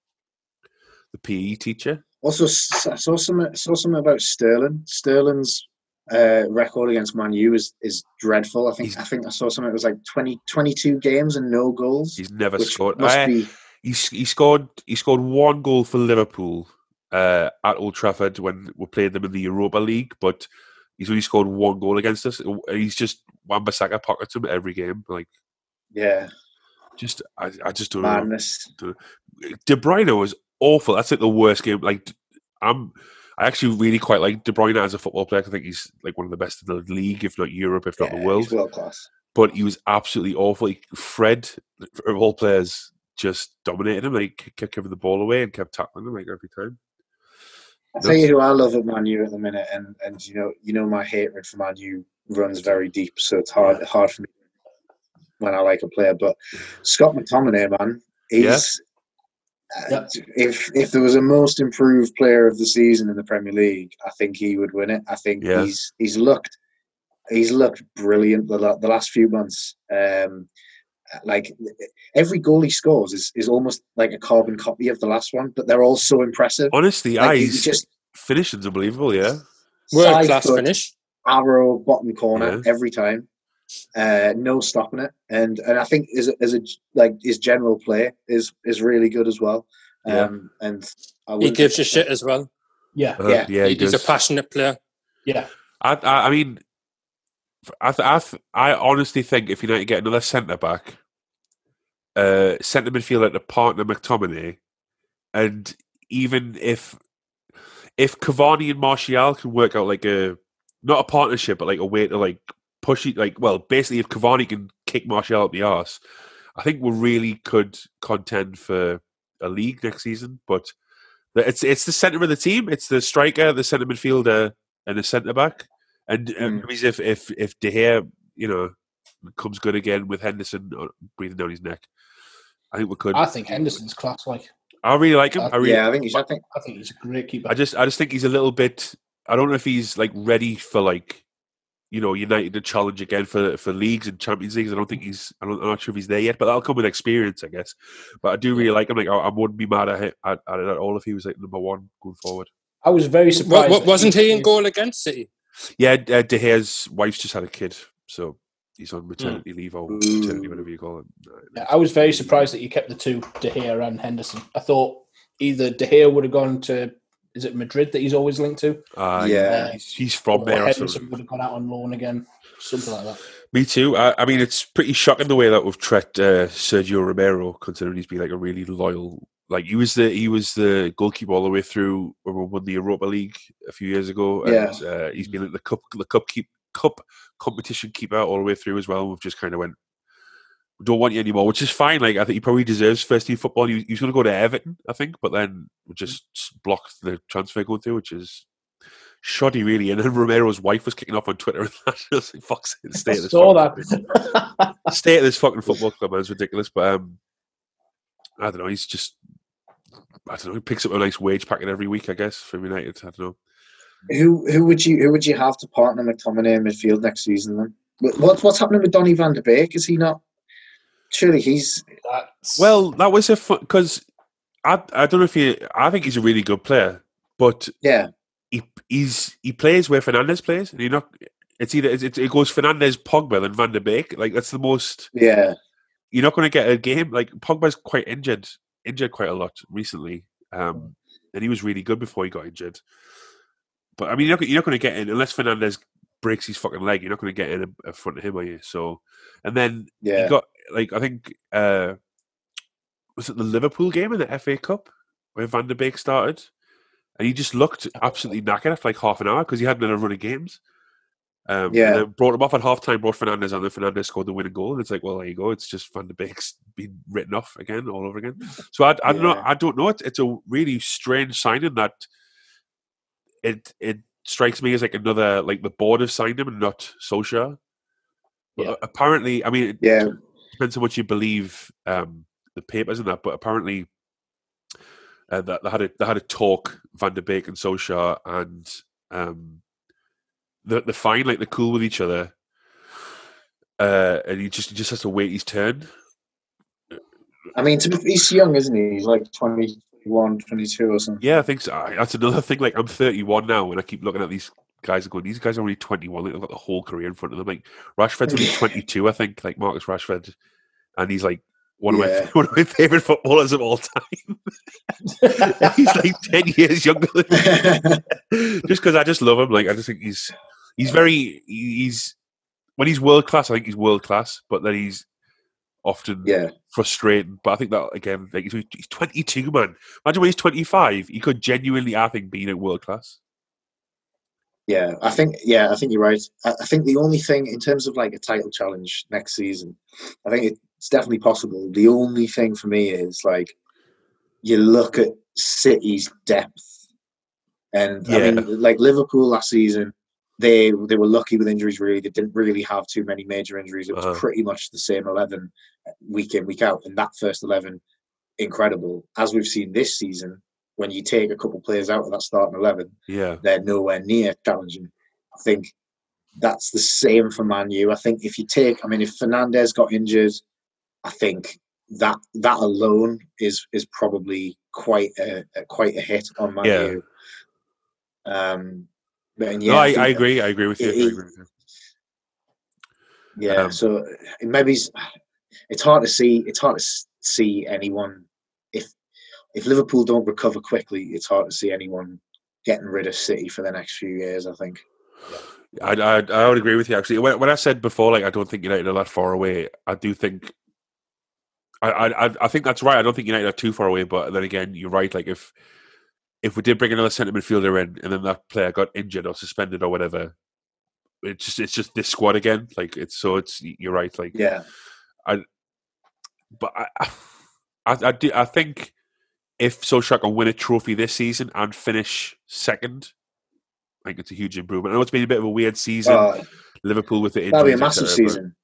The PE teacher. Also, s- I saw some saw something about Sterling. Sterling's uh, record against Man U is is dreadful. I think He's- I think I saw something. It was like 20, 22 games and no goals, He's never scored. must Uh, be he he scored he scored one goal for Liverpool uh, at Old Trafford when we're playing them in the Europa League, but he's only scored one goal against us. He's just Wan-Bissaka pockets him every game. Like yeah just I, I just don't know. madness. De Bruyne was awful. That's like the worst game. Like I'm, I actually really quite like De Bruyne as a football player. I think he's like one of the best in the league, if not Europe, if not Yeah, the world. he's world class. But he was absolutely awful. He, Fred, of all players, just dominated him. Like kept giving the ball away and kept tackling him like every time. I tell you who I love at Man U at the minute, and and you know you know my hatred for Man U runs very deep, so it's hard hard for me when I like a player. But Scott McTominay, man, he's. uh, Yeah. If if there was a most improved player of the season in the Premier League, I think he would win it. I think Yeah. he's he's looked he's looked brilliant the, the last few months. Um, like every goal he scores is, is almost like a carbon copy of the last one, but they're all so impressive. Honestly, Like, I he he's just finishing's unbelievable. Yeah, World side class foot, finish. arrow bottom corner Yeah. every time. Uh, no stopping it, and and I think as a, as a like his general play is is really good as well. Yeah. Um, and I He gives you expect- shit as well. Yeah, Uh, Yeah. yeah, he He's a passionate player. yeah. I, I, I mean, I, th- I, th- I honestly think if United get another centre back, uh, centre midfielder to partner McTominay, and even if if Cavani and Martial can work out like a not a partnership, but like a way to like push it, like well, basically if Cavani can kick Martial up the arse, I think we really could contend for a league next season. But it's it's the centre of the team. It's the striker, the centre midfielder, and the centre back. And uh, Mm. maybe if if if De Gea, you know, comes good again with Henderson uh, breathing down his neck, I think we could. I think Henderson's class. Like, I really like him. I really, yeah, I think he's. I think I think he's a great keeper. I just I just think he's a little bit. I don't know if he's like ready for like, you know, United to challenge again for for leagues and Champions Leagues. I don't think he's. I don't, I'm not sure if he's there yet, but that'll come with experience, I guess. But I do really like him. Like I, I wouldn't be mad at, him, at, at it at all if he was like number one going forward. I was very surprised. what, that wasn't he in goal against City? Yeah, uh, De Gea's wife's just had a kid, so he's on maternity leave or paternity, Ooh. whatever you call it. Yeah, I was very surprised that you kept the two, De Gea and Henderson. I thought either De Gea would have gone to, is it Madrid that he's always linked to? Uh, Yeah. he's, he's from or there. Henderson something. would have gone out on loan again, something like that. Me too. I, I mean, it's pretty shocking the way that we've treated uh, Sergio Romero, considering he's been like a really loyal. Like he was the he was the goalkeeper all the way through when we won the Europa League a few years ago, and Yeah. uh, he's been like the cup the cup keep cup competition keeper all the way through as well. We've just kind of went, we don't want you anymore, which is fine. Like I think he probably deserves first team football. He, he was going to go to Everton, I think, but then we just blocked the transfer going through, which is shoddy, really. And then Romero's wife was kicking off on Twitter and that. I was like, "Fuck's sake, stay I at this saw fucking- that. stay at this fucking football club, man. It's ridiculous. But um, I don't know. He's just, I don't know. He picks up a nice wage packet every week, I guess, from United. I don't know. Who who would you who would you have to partner McTominay in midfield next season? Then What- what what's happening with Donny Van de Beek? Is he not? Surely he's Well, that was a because I I don't know if he. I think he's a really good player, but yeah he he's he plays where Fernandes plays, and you know, it's either it's, it goes Fernandes, Pogba, and Van de Beek. Like that's the most. yeah You're not going to get a game like Pogba's quite injured, injured quite a lot recently, um, and he was really good before he got injured. But I mean, you're not, you're not going to get in unless Fernandes breaks his fucking leg. You're not going to get in in- front of him, are you? So, and then yeah he got like I think uh was it the Liverpool game in the FA Cup where Van de Beek started, and he just looked absolutely knackered after like half an hour because he hadn't had a run of games. Um, Yeah. brought him off at half time, brought Fernandes on, and Fernandes scored the winning goal. And it's like, well, there you go. It's just Van de Beek's been written off again, all over again. So I, I don't know. I don't know. It's, it's a really strange signing that it it strikes me as like another like the board have signed him and not Solskjaer. But Yeah. apparently, I mean, it yeah depends on what you believe um, the papers and that. But apparently, uh, that they had a they had a talk Van de Beek and Solskjaer, and um, the the fine like they're cool with each other, uh, and he just he just has to wait his turn. I mean to be, he's young isn't he he's like 21 22 or something Yeah, I think so. That's another thing. Like I'm 31 now, and I keep looking at these guys and going, "These guys are only 21. Like, they've got the whole career in front of them." Like Rashford's only 22, I think. Like Marcus Rashford, and he's like one of Yeah. my one of my favorite footballers of all time. he's like 10 years younger than me. just because I just love him. Like I just think he's he's very he's when he's world class. I think he's world class, but then he's often yeah frustrating. But I think that again, like he's, he's 22, man. Imagine when he's 25, he could genuinely, I think, be at world class. Yeah, I think yeah, I think you're right. I, I think the only thing in terms of like a title challenge next season, I think it's definitely possible. The only thing for me is like you look at City's depth, and I mean, like Liverpool last season, they they were lucky with injuries. Really, they didn't really have too many major injuries. It was Uh-huh. pretty much the same eleven week in week out, and that first eleven, incredible. As we've seen this season, when you take a couple players out of that starting eleven Yeah, they're nowhere near challenging. I think that's the same for Man U. I think if you take, I mean, if Fernandes got injured, I think that that alone is is probably quite a, a quite a hit on Man Yeah. U. And no, I, think I agree. I agree with you. I agree with you. Yeah, Um, so maybe it's, it's hard to see. It's hard to see anyone if if Liverpool don't recover quickly. It's hard to see anyone getting rid of City for the next few years. I think. I, I, I would agree with you actually. When, when I said before, like I don't think United are that far away. I do think. I, I I- I think that's right. I don't think United are too far away, but then again, you're right. Like if if we did bring another centre midfielder in, and then that player got injured or suspended or whatever, it's just it's just this squad again. Like it's so it's you're right. Like Yeah, I but I, I, I, do, I think if Solskjaer can win a trophy this season and finish second, I think it's a huge improvement. I know it's been a bit of a weird season. uh, Liverpool with the injuries, that'll be a massive but- season.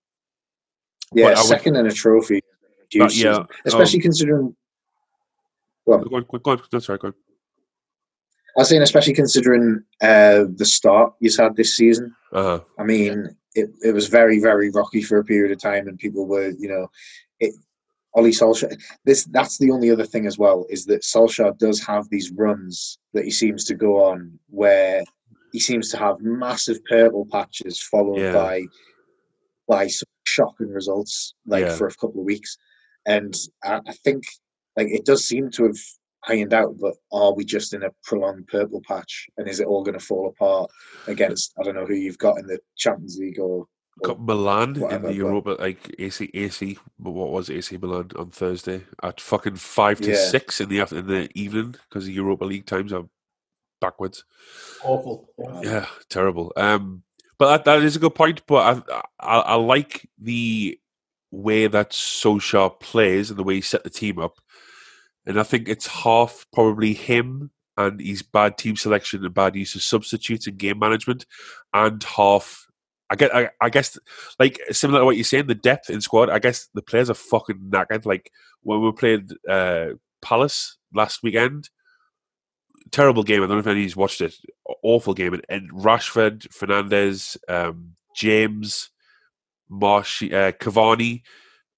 Yeah, But I would- second in a trophy. Huge But yeah, especially considering. Well, Go on, go on, go on. No, sorry, go on. I was saying, especially considering uh, the start he's had this season. Uh-huh. I mean, it, it was very, very rocky for a period of time, and people were, you know, it. Ole Solskjaer. This that's the only other thing as well is that Solskjaer does have these runs that he seems to go on where he seems to have massive purple patches followed Yeah. by by some shocking results, like Yeah. for a couple of weeks, and I, I think like it does seem to have ironed out. But are we just in a prolonged purple patch, and is it all going to fall apart against I don't know who you've got in the Champions League or Got Milan whatever, in the but- Europa, like AC, AC. But what was it, AC Milan on Thursday at fucking five to Yeah. six in the after, in the evening because the Europa League times are backwards. Awful. Yeah, terrible. Um, but that, that is a good point. But I, I I like the way that Solskjaer plays and the way he set the team up, and I think it's half probably him and his bad team selection and bad use of substitutes and game management, and half. I get. I, I guess, like similar to what you're saying, the depth in squad. I guess the players are fucking knackered. Like when we played uh, Palace last weekend, terrible game. I don't know if anybody's watched it. Awful game. And, and Rashford, Fernandes, um, James, Marsh, uh, Cavani,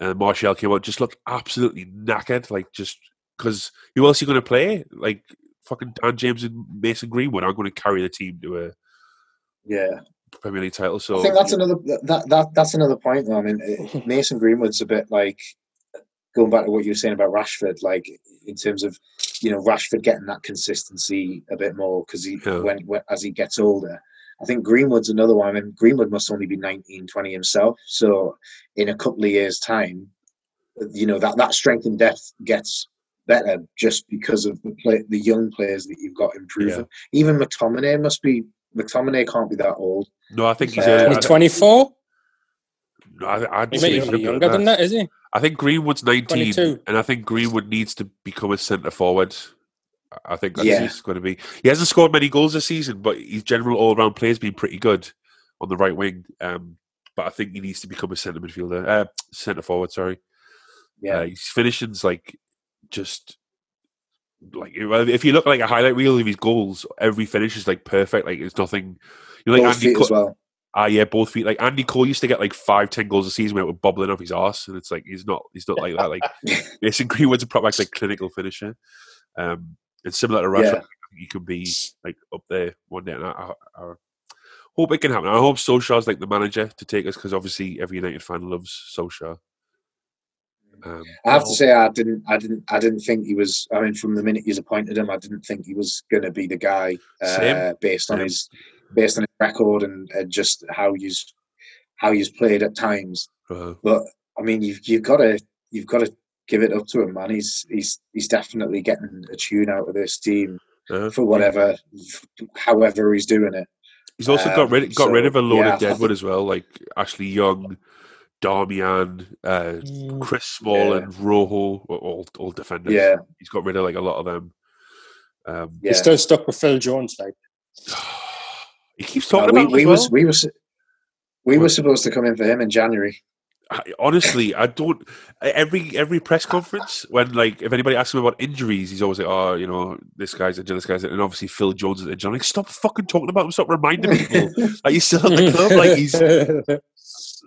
and Martial came out. Just looked absolutely knackered. Like just because who else are you going to play? Like fucking Dan James and Mason Greenwood aren't going to carry the team to a yeah. Premier League title. So I think that's another that, that that's another point. Though. I mean, eh, Mason Greenwood's a bit like going back to what you were saying about Rashford, like in terms of you know Rashford getting that consistency a bit more because he Yeah. when, when as he gets older. I think Greenwood's another one. I mean, Greenwood must only be 19, 20 himself. So in a couple of years' time, you know that that strength and depth gets better just because of the play, the young players that you've got improving. Even McTominay must be McTominay can't be that old. no. I think he's. Uh, early- 24? I, I, I'd He say might he's younger younger than that, is he? I think Greenwood's 19, 22. and I think Greenwood needs to become a centre forward. I think that's Yeah. going to be. He hasn't scored many goals this season, but his general all round play has been pretty good on the right wing. Um, but I think he needs to become a centre midfielder, uh, centre forward. Sorry, Yeah. uh, his finishing's like just like if you look like a highlight reel of his goals, every finish is like perfect. Like it's nothing. You know, like Andy Cole, as well. Ah, yeah, both feet. Like Andy Cole used to get like five, ten goals a season when it was bubbling off his arse, and it's like he's not, he's not like that. Like Mason Greenwood's a proper like clinical finisher. Um, and similar to Rashford, Yeah. He could be like up there one day. And I, I, I hope it can happen. I hope Solskjaer's like the manager to take us because obviously every United fan loves Solskjaer. Um, I have to say, I didn't, I didn't, I didn't think he was. I mean, from the minute he's appointed him, I didn't think he was going to be the guy uh, based on Same. his, based on his record and, and just how he's, how he's played at times. uh, But I mean, you've you've got to, you've got to give it up to him, man. He's he's he's definitely getting a tune out of this team uh, for whatever, however he's doing it. he's also got Um, rid got rid of a load yeah, of Deadwood think- as well, like Ashley Young, Darmian, uh, Mm. Chris Small, Yeah. and Rojo, were all all defenders. Yeah, he's got rid of like a lot of them. Um, yeah. He's still stuck with Phil Jones, like. he keeps No, talking we, about we as was well. we was we were supposed to come in for him in January. I, honestly, I don't. Every every press conference, when like if anybody asks him about injuries, he's always like, "Oh, you know, this guy's injured, this guy's," injured," and obviously Phil Jones is injured. I'm like, stop fucking talking about him. Stop reminding people. like he's still at the club. Like he's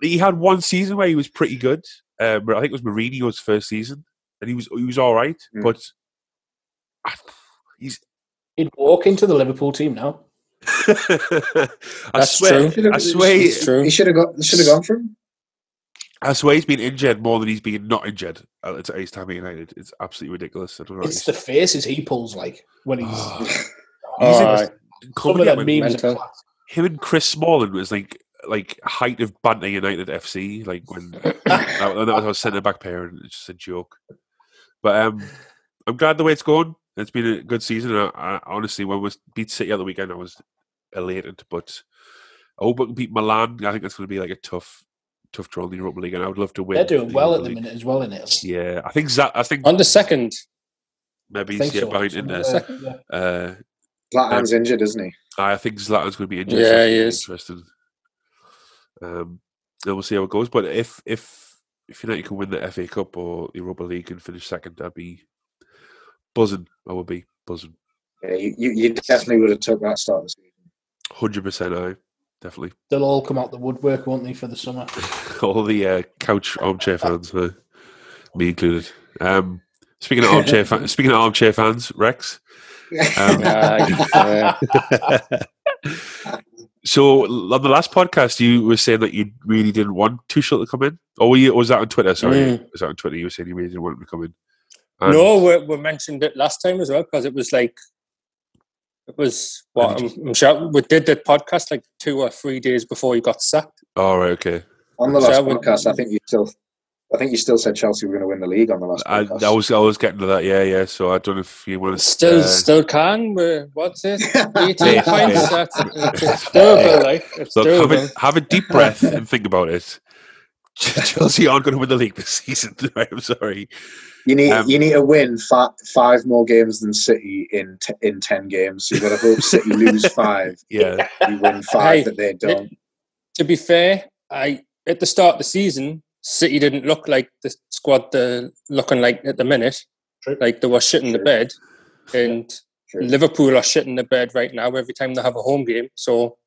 he had one season where he was pretty good. Um, I think it was Mourinho's first season, and he was he was all right. Mm. But I, he's He'd walk into the Liverpool team now. I That's swear, true. I swear, It's true. He should have got. Should have gone for him. I swear he's been injured more than he's been not injured at at his time at United. It's absolutely ridiculous. I don't know. It's the faces he pulls like when he's. he's Alright. Some of up them with- memes are mental. class. him and Chris Smalling was like like height of banter United FC. Like when that, that was our centre back pair, and it's just a joke. But um, I'm glad the way it's going. It's been a good season. I, I, honestly, when we beat City at the weekend, I was elated. But I hope we can beat Milan. I think that's going to be like a tough, tough draw in the Europa League, and I would love to win. They're doing the well Europa at the League. minute as well in Italy. Yeah, I think Zat, I think On the second, maybe he's think yeah, so. behind in there. Something like that, yeah. Uh, Zlatan's injured, isn't he? I think Zlatan's going to be injured. Yeah, so it's he is. Interesting. Um, and we'll see how it goes. But if if if United can win the FA Cup or the Europa League and finish second, I'd be buzzing. I would be buzzing. Yeah, you, you, you definitely would have took that start of the season. Hundred percent, I definitely. They'll all come out the woodwork, won't they, for the summer? All the uh, couch armchair fans, uh, me included. Um, speaking of armchair, fa- speaking of armchair fans, Rex. Um, yeah, yeah. So on the last podcast, you were saying that you really didn't want Tuchel to come in, or were you, or was that on Twitter? Sorry, Mm. was that on Twitter? You were saying you really didn't want him to come in. And- no, we, we mentioned it last time as well because it was like it was what When I'm, I'm sure we did the podcast like two or three days before he got sacked. Oh right, okay. On the So last I would- podcast, I think you still, I think you still said Chelsea were going to win the league on the last I, podcast. I was I was getting to that. Yeah, yeah. So I don't know if you want to Still, uh, still can. We're, what's it? 18 Yeah. points. That's, it's doable, like it's look, have a, have a deep breath and think about it. Chelsea aren't going to win the league this season. I'm sorry. You need Um, you need to win fi- five more games than City in t- in ten games. So you've got to hope City lose five. Yeah, You win five Hey, that they don't. To be fair, I at the start of the season, City didn't look like the squad they're looking like at the minute. True. Like they were shit in the bed, and True. Liverpool are shit in the bed right now every time they have a home game. So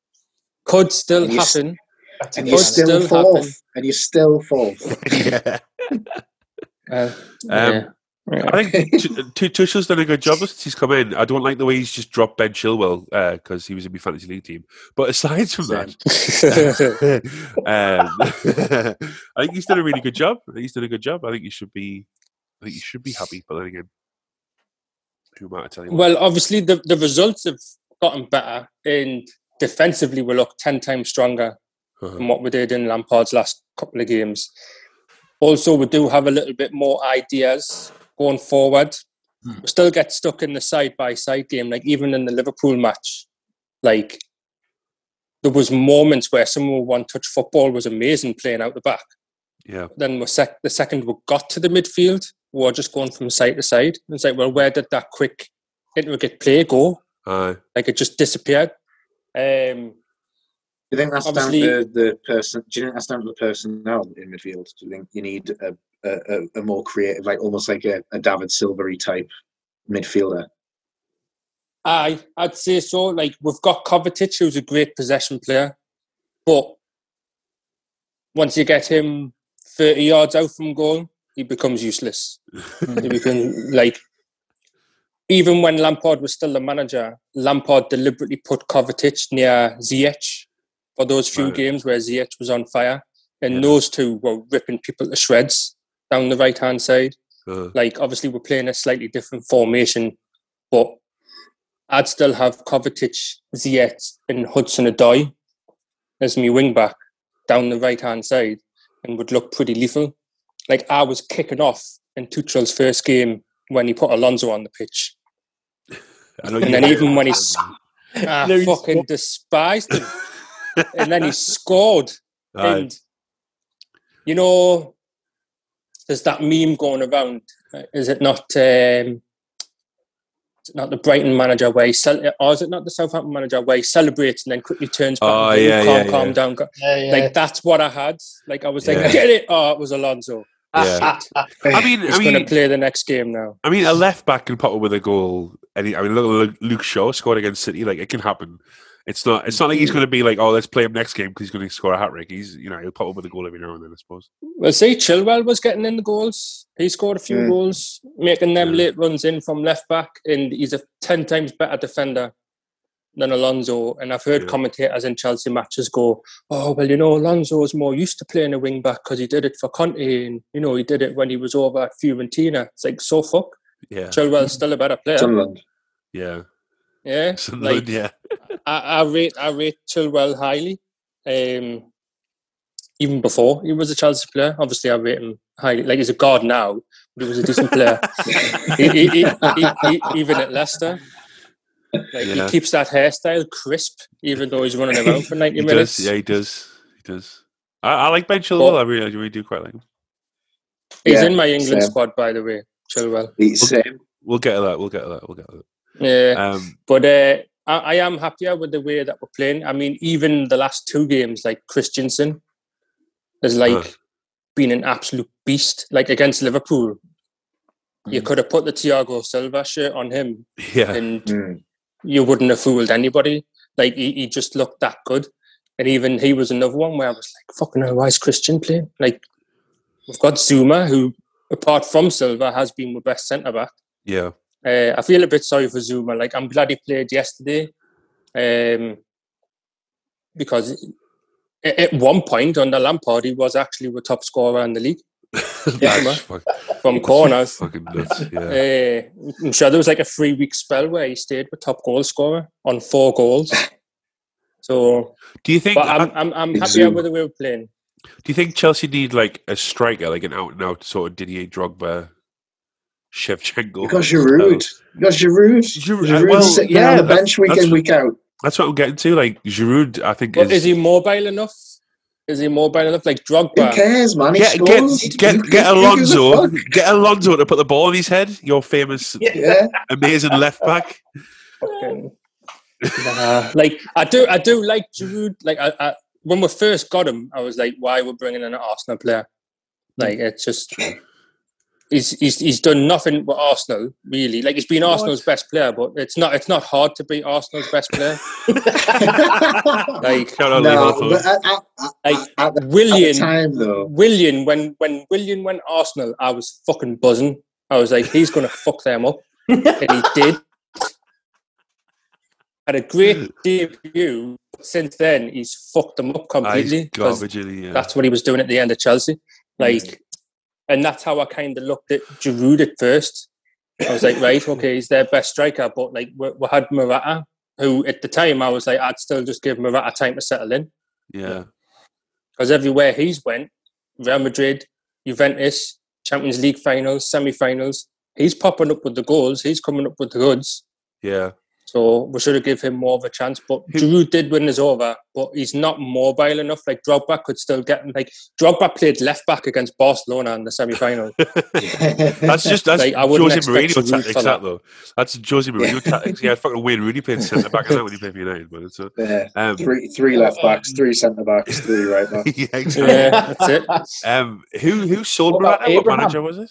could still And happen. That's And Could you're still still happen. fourth. And you're still fourth. yeah. Uh, Um, yeah. I think T- T- Tuchel's done a good job since he's come in. I don't like the way he's just dropped Ben Chilwell because he was in my fantasy league team. But aside from that, um, I think he's done a really good job. I think he's done a good job. I think you should be. I think you should be happy. But then again, who am I to tell you? what? well, obviously the, the results have gotten better, and defensively we look ten times stronger Uh-huh. than what we did in Lampard's last couple of games. Also, we do have a little bit more ideas going forward. Hmm. We still get stuck in the side by side game, like even in the Liverpool match. Like there was moments where some one touch football was amazing playing out the back. yeah, Then we sec- the second we got to the midfield, we were just going from side to side. And It's like, well, where did that quick intricate play go? aye. Like it just disappeared. Um, Do you think that's Obviously- down to the person? Do you think that's down to the personnel in midfield? Do you think you need a a, a- a more creative, like almost like a, a David Silvery type midfielder? Aye, I'd say so. Like we've got Kovacic, who's a great possession player, but once you get him thirty yards out from goal, he becomes useless. he becomes like even when Lampard was still the manager, Lampard deliberately put Kovacic near Ziyech for those few Right. games where Ziyech was on fire, and Yeah. those two were ripping people to shreds down the right hand side Uh, like obviously we're playing a slightly different formation, but I'd still have Kovacic, Ziyech, and Hudson Odoi as my wing back down the right hand side, and would look pretty lethal. Like I was kicking off in Tuchel's first game when he put Alonso on the pitch. I know And then even when he's I No, fucking despised him, and then he scored. Aye. And you know, there's that meme going around. Is it not? Um, is it not the Brighton manager where he cel- or is it not the Southampton manager where he celebrates and then quickly turns back? Oh, and yeah, calm, yeah, calm yeah. down. Yeah, yeah. Like that's what I had. Like I was like, get it. Oh, it was Alonso. Yeah. I mean, He's I going to play the next game now. I mean, a left back can pop up with a goal. Any, I mean, look, look, Luke Shaw scored against City. Like it can happen. It's not. It's not like he's going to be like, oh, let's play him next game because he's going to score a hat trick. He's, you know, he'll pop up with a goal every now and then. I suppose. Well, see, Chilwell was getting in the goals. He scored a few Mm. goals, making them Yeah. late runs in from left back, and he's a ten times better defender than Alonso. And I've heard Yeah. commentators in Chelsea matches go, "Oh well, you know, Alonso is more used to playing a wing back because he did it for Conte, and you know, he did it when he was over at Fiorentina." It's like so fuck. Yeah, Chilwell's still a better player. Sunderland. yeah, Yeah, Sunderland, like yeah, I, I rate I rate Chilwell highly. Um, even before he was a Chelsea player, obviously I rate him highly. Like he's a god now, but he was a decent player. He- he- he- he- he- even at Leicester, like Yeah. he keeps that hairstyle crisp, even though he's running around for ninety he minutes. does. Yeah, he does. He does. I, I like Ben Chilwell. I really, I really do quite like him. He's Yeah, in my England same. squad, by the way, Chilwell. He's same. We'll get to that. We'll get to that. We'll get to Yeah. Um, but uh, I, I am happier with the way that we're playing. I mean, even the last two games, like Christensen, has like Huh. been an absolute beast. Like against Liverpool, you could have put the Thiago Silva shirt on him, yeah, and Mm. you wouldn't have fooled anybody. Like he, he just looked that good. And even he was another one where I was like, "Fucking hell, why is Christian playing?" Like we've got Zouma, who apart from Silva has been the best centre back. yeah, Uh, I feel a bit sorry for Zouma. Like I'm glad he played yesterday, um, because at one point under Lampard he was actually the top scorer in the league That's man. fuck- from corners. nuts. Yeah, Uh, I'm sure there was like a three week spell where he stayed with top goal scorer on four goals. So, do you think? but I'm I'm, I'm happier Zouma. with the way we're playing. do you think Chelsea need like a striker, like an out and out sort of Didier Drogba, Shevchenko? You got Giroud. You got Giroud. Giroud, Giroud well, sitting yeah, on the bench week that's in, what- week out. That's what we're getting to. Like Giroud, I think But is, is he mobile enough? Is he mobile enough? Like drug. Who cares, man? He get get scores. get Who- get who Alonso, get Alonso to put the ball in his head. Your famous, Yeah. amazing left back. Fucking- Nah. like I do, I do like Giroud. Like I, I, when we first got him, I was like, "Why we're bringing in an Arsenal player?" Like it's just he's he's he's done nothing but Arsenal really. Like he's been Arsenal's best player, but it's not it's not hard to be Arsenal's best player. Like Shout out Lee no, at, at, Like, at, the, at the Willian, time, though, Willian, when when Willian went Arsenal, I was fucking buzzing. I was like, he's gonna fuck them up, and he did. Had a great debut. Since then, he's fucked them up he's completely. 'cause garbage, isn't he? Yeah. That's what he was doing at the end of Chelsea. Like, and that's how I kind of looked at Giroud at first. I was like, right, okay, he's their best striker, but like we, we had Morata, who at the time I was like, I'd still just give Morata time to settle in yeah. because everywhere he's went, Real Madrid, Juventus, Champions League finals, semi-finals, he's popping up with the goals. He's coming up with the goods. Yeah. So we should have give him more of a chance. But Who- Giroud did win his over, but he's not mobile enough. Like Drogba could still get him. Like Drogba played left back against Barcelona in the semi-final. That's just that's Like, I wouldn't Jose expect Mourinho tactics. for That that. though, that's Jose Mourinho tactics. Yeah, fucking Wayne Rooney played centre back and that when he played for United. But it's uh, yeah, um, three three left backs, three centre backs, three right backs. yeah, exactly. yeah, that's it. Um, who who sold What about Morata? What Abraham? manager was it?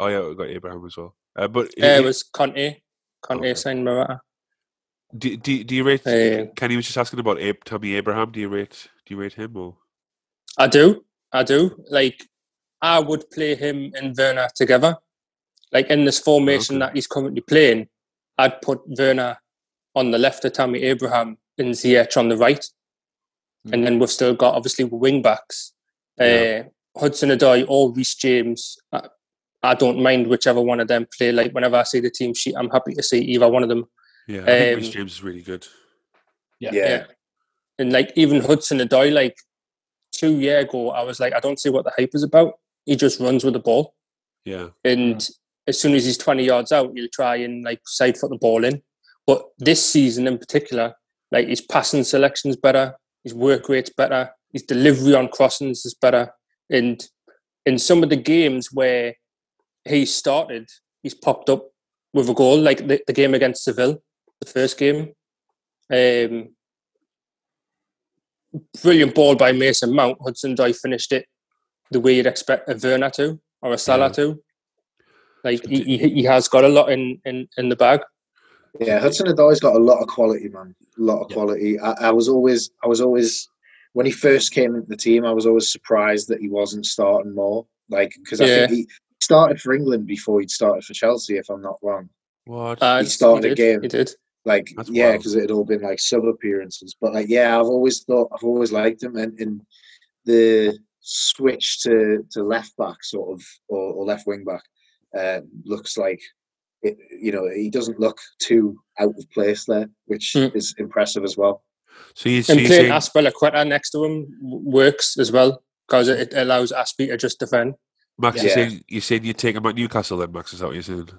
Oh yeah, we got Abraham as well. Uh, but Uh, it was Conte. Conte Okay. signed Morata. Do, do, do you rate? Uh, Kenny was just asking about Ab- Tammy Abraham. Do you rate? Do you rate him or? I do. I do. Like, I would play him and Werner together. Like, in this formation Okay. that he's currently playing, I'd put Werner on the left of Tammy Abraham and Ziyech on the right. And then we've still got, obviously, wing backs. Yeah. Uh, Hudson Odoi or Reece James. I, I don't mind whichever one of them play. Like, whenever I see the team sheet, I'm happy to see either one of them Yeah, I think Reece Um, James is really good. Yeah. Yeah. And like even Hudson Odoi, like two year ago, I was like, I don't see what the hype is about. He just runs with the ball, Yeah, and as soon as he's twenty yards out, he'll try and like side foot the ball in. But this season in particular, like his passing selection's better, his work rate's better, his delivery on crossings is better, and in some of the games where he started, he's popped up with a goal, like the, the game against Seville, the first game. Um, brilliant ball by Mason Mount. Hudson Odoi finished it the way you'd expect a Werner to or a Salah Yeah. to. Like he, he, he has got a lot in, in, in the bag. Yeah, Hudson Odoi's got a lot of quality, man. A lot of Yeah. quality. I, I was always, I was always, when he first came into the team, I was always surprised that he wasn't starting more. Like, because I Yeah. think he started for England before he'd started for Chelsea, if I'm not wrong. what? Uh, He started a did, game. He did. Like That's yeah, because it had all been like sub appearances. But like yeah, I've always thought I've always liked him, and, and the switch to to left back sort of or, or left wing back uh, looks like it, you know he doesn't look too out of place there, which Mm. is impressive as well. So you, so And playing saying, Azpilicueta next to him works as well because it, it allows Azpi to just defend. Max, Yeah. you're saying you're saying you take him at Newcastle then, Max? Is that what you're saying?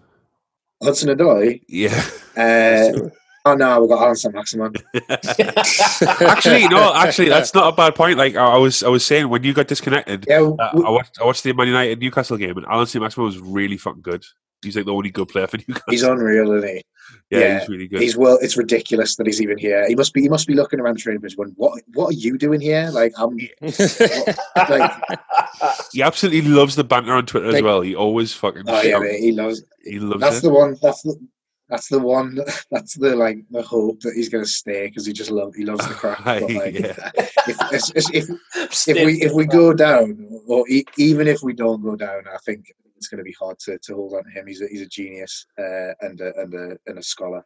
Hudson Odoi. Yeah. Uh, oh no, we got Allan St. Maximin. actually, no. Actually, that's not a bad point. Like I was, I was saying when you got disconnected, Yeah, uh, w- I watched, I watched the Man United Newcastle game, and Allan St. Maximin was really fucking good. He's like the only good player for Newcastle. he's unreal, isn't he? Yeah, yeah, he's really good. He's well. It's ridiculous that he's even here. He must be. He must be looking around the training pitch, going, "What? What are you doing here?" Like, I'm like, he absolutely loves the banter on Twitter as well. He always fucking. oh yeah, mate, he loves. he loves That's it. the one. That's the. That's the one. That's the like the hope that he's going to stay because he just loves He loves the crack. But, like, Yeah. if, if, if, if we if we go down, or e- even if we don't go down, I think it's going to be hard to, to hold on to him. He's a, he's a genius uh, and a, and a and a scholar.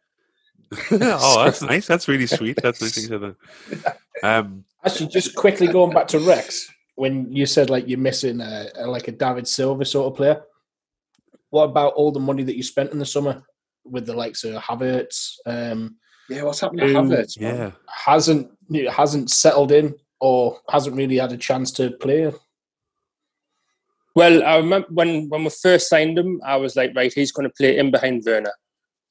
oh, that's nice. That's really sweet. That's nice. thing to say. Um, Actually, just quickly going back to Rex, when you said like you're missing a, a like a David Silva sort of player, what about all the money that you spent in the summer with the likes of Havertz? Um, Yeah, what's happened to Havertz? yeah. hasn't hasn't settled in or hasn't really had a chance to play. Well, I remember when, when we first signed him, I was like, right, he's going to play in behind Werner.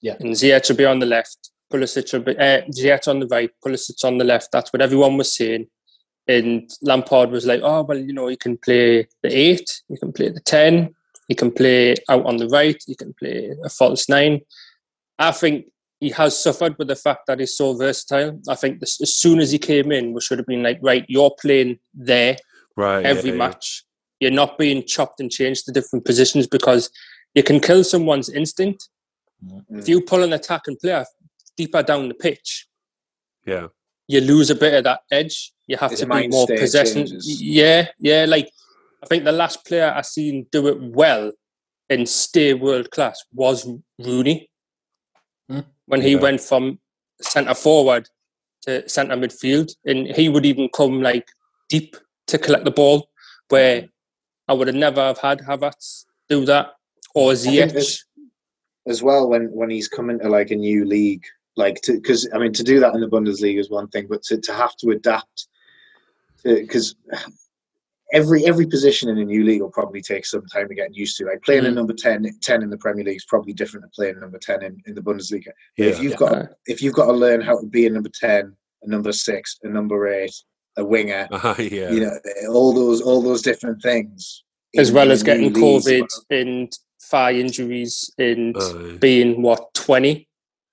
Yeah. And Ziyech will be on the left, Pulisic will be, uh, Ziyech on the right, Pulisic on the left. That's what everyone was saying. And Lampard was like, oh, well, you know, you can play the eight, you can play the 10, you can play out on the right, you can play a false nine. I think he has suffered with the fact that he's so versatile. I think this, as soon as he came in, we should have been like, right, you're playing there Right. every yeah. match. You're not being chopped and changed to different positions because you can kill someone's instinct. Mm. If you pull an attacking player deeper down the pitch, Yeah. you lose a bit of that edge. You have His to be more possession. changes. Yeah, yeah. Like I think the last player I seen do it well and stay world class was Rooney. Hmm. When he Yeah. went from centre forward to centre midfield, and he would even come like deep to collect the ball, where I would have never have had Havertz do that or think Ziyech. as well when when he's coming to like a new league like to because i mean to do that in the bundesliga is one thing but to, to have to adapt because every every position in a new league will probably take some time to get used to like playing a Mm. number 10 10 in the premier league is probably different to playing a number 10 in, in the bundesliga Yeah. if you've Yeah. got if you've got to learn how to be a number 10 a number 6 a number 8 a winger Uh, yeah. you know all those all those different things as in- well in as getting new league. COVID and thigh injuries and Uh, being what twenty.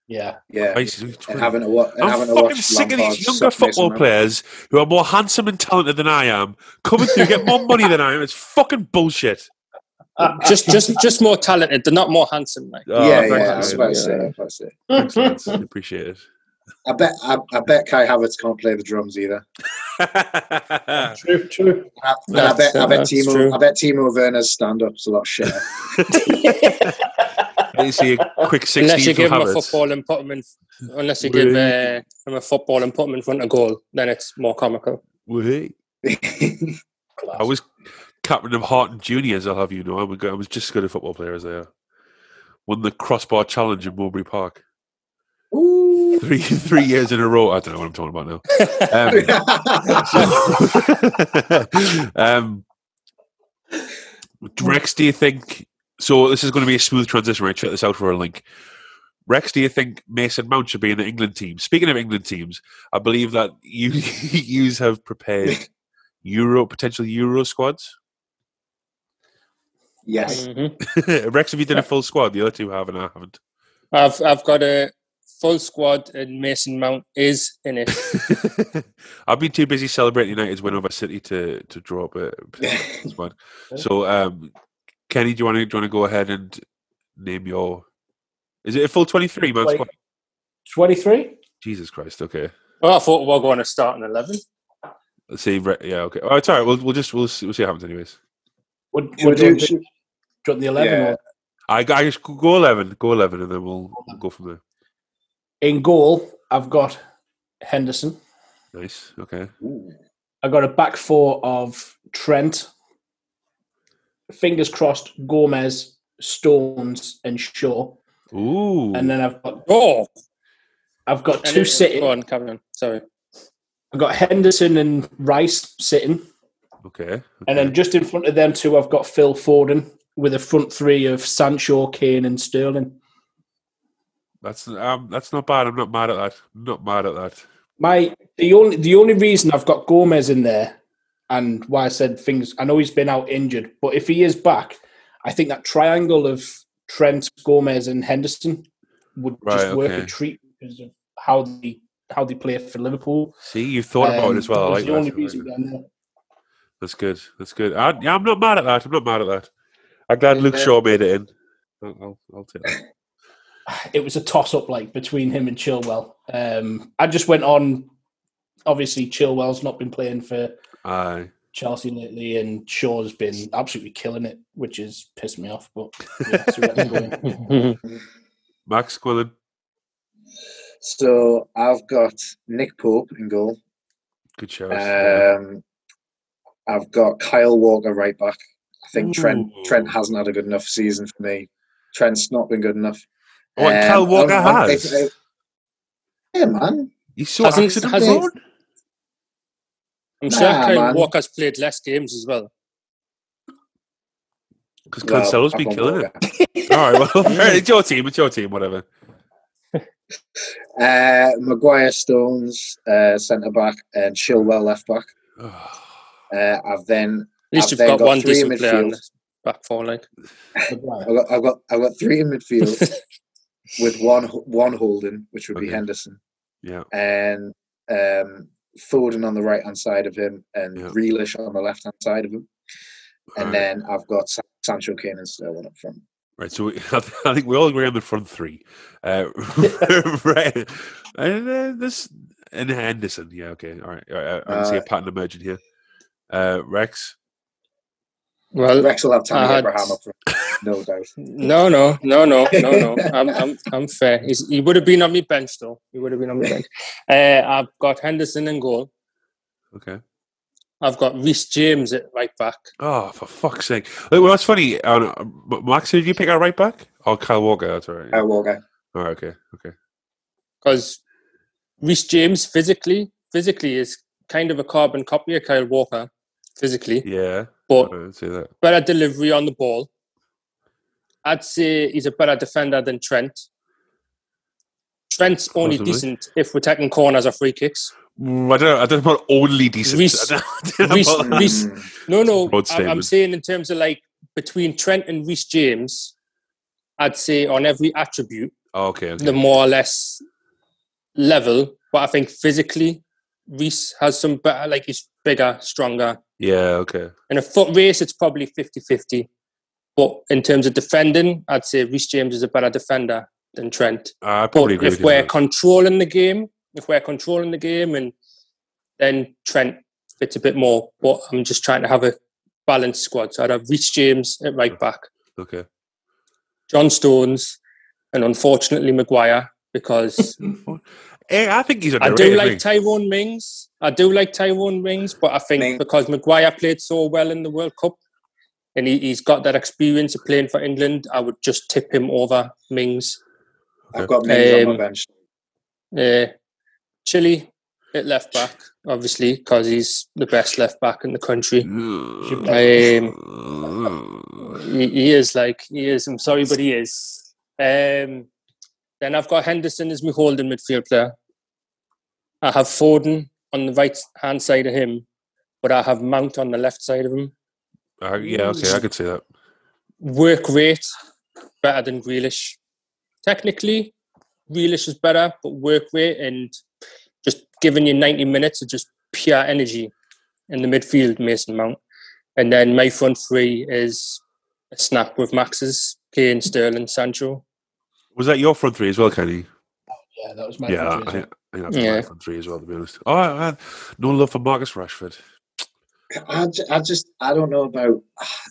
Yeah, yeah Christ, and having to, wa- and I'm having to fucking watch sick of these younger football players who are more handsome and talented than I am, coming through, get more money than I am. It's fucking bullshit. just just just more talented. They're not more handsome. Like Oh, yeah, thanks, yeah, I man. was about to say. I was about to say. Thanks, lads. Appreciate it. I bet, I, I bet Kai Havertz can't play the drums either. true, true. I, I bet, I bet that's Timo, true. I bet Timo Werner's stand-up's a lot shitter. Let me see a quick 16 unless you from give him a football and put him in, unless you give uh, him a football and put him in front of goal, then it's more comical. Wait. I was captain of Harton Juniors, I'll have you know. I'm a good, I was just as good a football player as they are. Won the crossbar challenge in Mowbray Park. Ooh. Three three years in a row. I don't know what I'm talking about now. Um, um, Rex, do you think? So this is going to be a smooth transition. Right, check this out for a link. Rex, do you think Mason Mount should be in the England team? Speaking of England teams, I believe that you you have prepared Euro potential Euro squads. yes. Mhm. Rex, have you done a full squad? The other two have, and I haven't. I've I've got a full squad, and Mason Mount is in it. I've been too busy celebrating United's win over City to to draw up a potential. So, um, Kenny, do you want to do you want to go ahead and name your? Is it a full twenty three man squad? Twenty-three. Jesus Christ! Okay, Well, I thought we were going to start in eleven. let's see. Re- Yeah, okay. Oh, it's all right. We'll we'll just we'll see, we'll see what happens anyways. Would, Should would we you do- do, should- do you want the eleven? Yeah. Or, I I just go eleven, go eleven, and then we'll, we'll go from there. In goal, I've got Henderson. Nice. Okay. I got a back four of Trent. Fingers crossed, Gomez, Stones, and Shaw. Ooh. And then I've got Oh, I've got two it- sitting. Go on, Cameron. Sorry. I've got Henderson and Rice sitting, okay. and then just in front of them two, I've got Phil Foden with a front three of Sancho, Kane, and Sterling. That's um. That's not bad. I'm not mad at that. I'm not mad at that. My the only the only reason I've got Gomez in there, and why I said things. I know he's been out injured, but if he is back, I think that triangle of Trent, Gomez, and Henderson would just work okay. a treat because of how they how they play for Liverpool. See, you've thought about Um, it as well. I like the only I reason that. behind that. That's good. That's good. I, yeah, I'm not mad at that. I'm not mad at that. I'm glad And, Luke Shaw made it in. I'll, I'll, I'll take that. it was a toss up like between him and Chilwell. Um, I just went on. Obviously, Chilwell's not been playing for Aye. Chelsea lately, and Shaw's been absolutely killing it, which has pissed me off. But yeah, so let him go in. Max, go on. So I've got Nick Pope in goal. Good show. yeah. Um, I've got Kyle Walker right back. I think Trent Trent hasn't had a good enough season for me. Trent's not been good enough. What, Um, Kyle Walker I'm- I'm- has? if- if- yeah, man. He's so Hasn't- accident hasn't- prone. I'm sure Nah, Kyle man. Walker's played less games as well. Because Well, Cancelo's I've been killing it. All right, well, it's your team. It's your team. Whatever. Uh, Maguire, Stones, uh, centre back, and Chilwell left back. Uh, I've then At least I've you've then got, got one three in decent player on midfield. back four. Like, I've got, I've got I've got three in midfield with one one holding, which would be Okay. Henderson, yeah. and um, Foden on the right hand side of him, and Yeah. Grealish on the left hand side of him, and Alright. then I've got Sa- Sancho, Kane, and Sterling up front. Right, so we, I think we all agree on the front three. Uh, right, and uh, this and Henderson. Yeah, okay, all right. All right I, I can see a Uh, pattern emerging here. Uh, Rex. well, Rex will have Tammy Abraham up front, no doubt. no, no, no, no, no, no. I'm, I'm, I'm fair. He's, he would have been on my bench though. He would have been on my bench. Uh, I've got Henderson in goal. Okay. I've got Reece James at right back. Oh, for fuck's sake! Well, that's funny. Uh, M- Max, did you pick our right back? Oh, Kyle Walker. That's all right. Kyle Walker. All right. Okay. Okay. because Reece James physically physically is kind of a carbon copy of Kyle Walker physically, Yeah. but I'd that. better delivery on the ball. I'd say he's a better defender than Trent. Trent's only Possibly. decent if we're taking corners or free kicks. Mm, I don't. I don't know about only decent. Reece- I don't- I don't know Reece- about- Reece-. No, no, Broad I- I'm saying in terms of like between Trent and Reece James, I'd say on every attribute Oh, okay. okay. they're more or less level. But I think physically, Reece has some better, like he's bigger, stronger. Yeah. Okay. In a foot race, it's probably 50 50. But in terms of defending, I'd say Reece James is a better defender than Trent. I But probably agree if with you. we're that. controlling the game, if we're controlling the game, and then Trent fits a bit more. But I'm just trying to have a balanced squad. So I'd have Reece James at right back, Okay. John Stones, and unfortunately Maguire because Hey, eh, I think he's I do like mate. Tyrone Mings. I do like Tyrone Mings, but I think Mings. because Maguire played so well in the World Cup and he, he's got that experience of playing for England, I would just tip him over Mings. I've got Mings on Um, my bench. Uh, Chile at left back, obviously, because he's the best left back in the country. He, he is like he is. I'm sorry, but he is. Um, then I've got Henderson as my holding midfield player. I have Foden on the right hand side of him, but I have Mount on the left side of him. Uh, yeah. Okay. I could see that. Work rate better than Grealish. Technically, Grealish is better, but work rate and just giving you 90 minutes of just pure energy in the midfield, Mason Mount. And then my front three is a snap with Max's, Kane, Sterling, Sancho. Was that your front three as well, Kenny? Yeah, that was my yeah, I, front I three. think I think that's my Yeah. front three as well. To be honest. Oh, I had no love for Marcus Rashford. I, I just I don't know about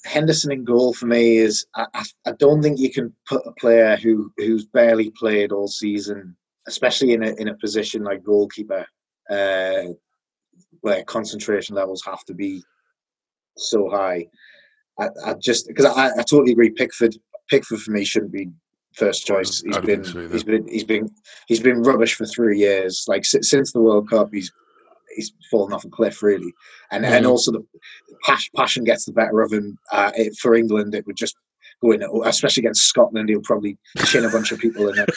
Henderson in goal for me is I, I, don't think you can put a player who who's barely played all season especially in a in a position like goalkeeper, uh, where concentration levels have to be so high. I, I just because I, I totally agree. Pickford, Pickford for me shouldn't be first choice. He's been so he's been he's been he's been rubbish for three years. Like since the World Cup, he's he's fallen off a cliff really. And and Mhm. also the passion gets the better of him. Uh, it, for England, it would just go in, especially against Scotland. He'll probably chin a bunch of people in it.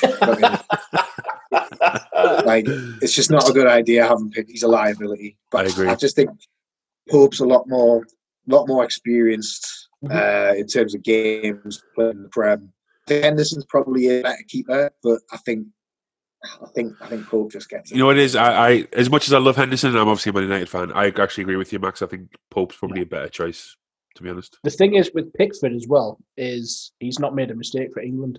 like it's just not a good idea having picked. He's a liability. But I agree. I just think Pope's a lot more, lot more experienced uh, in terms of games playing the Prem. Henderson's probably a better keeper, but I think, I think, I think Pope just gets it. You know what it is? I, I as much as I love Henderson, and I'm obviously a Man United fan. I actually agree with you, Max. I think Pope's probably a better choice, to be honest. The thing is with Pickford as well is he's not made a mistake for England.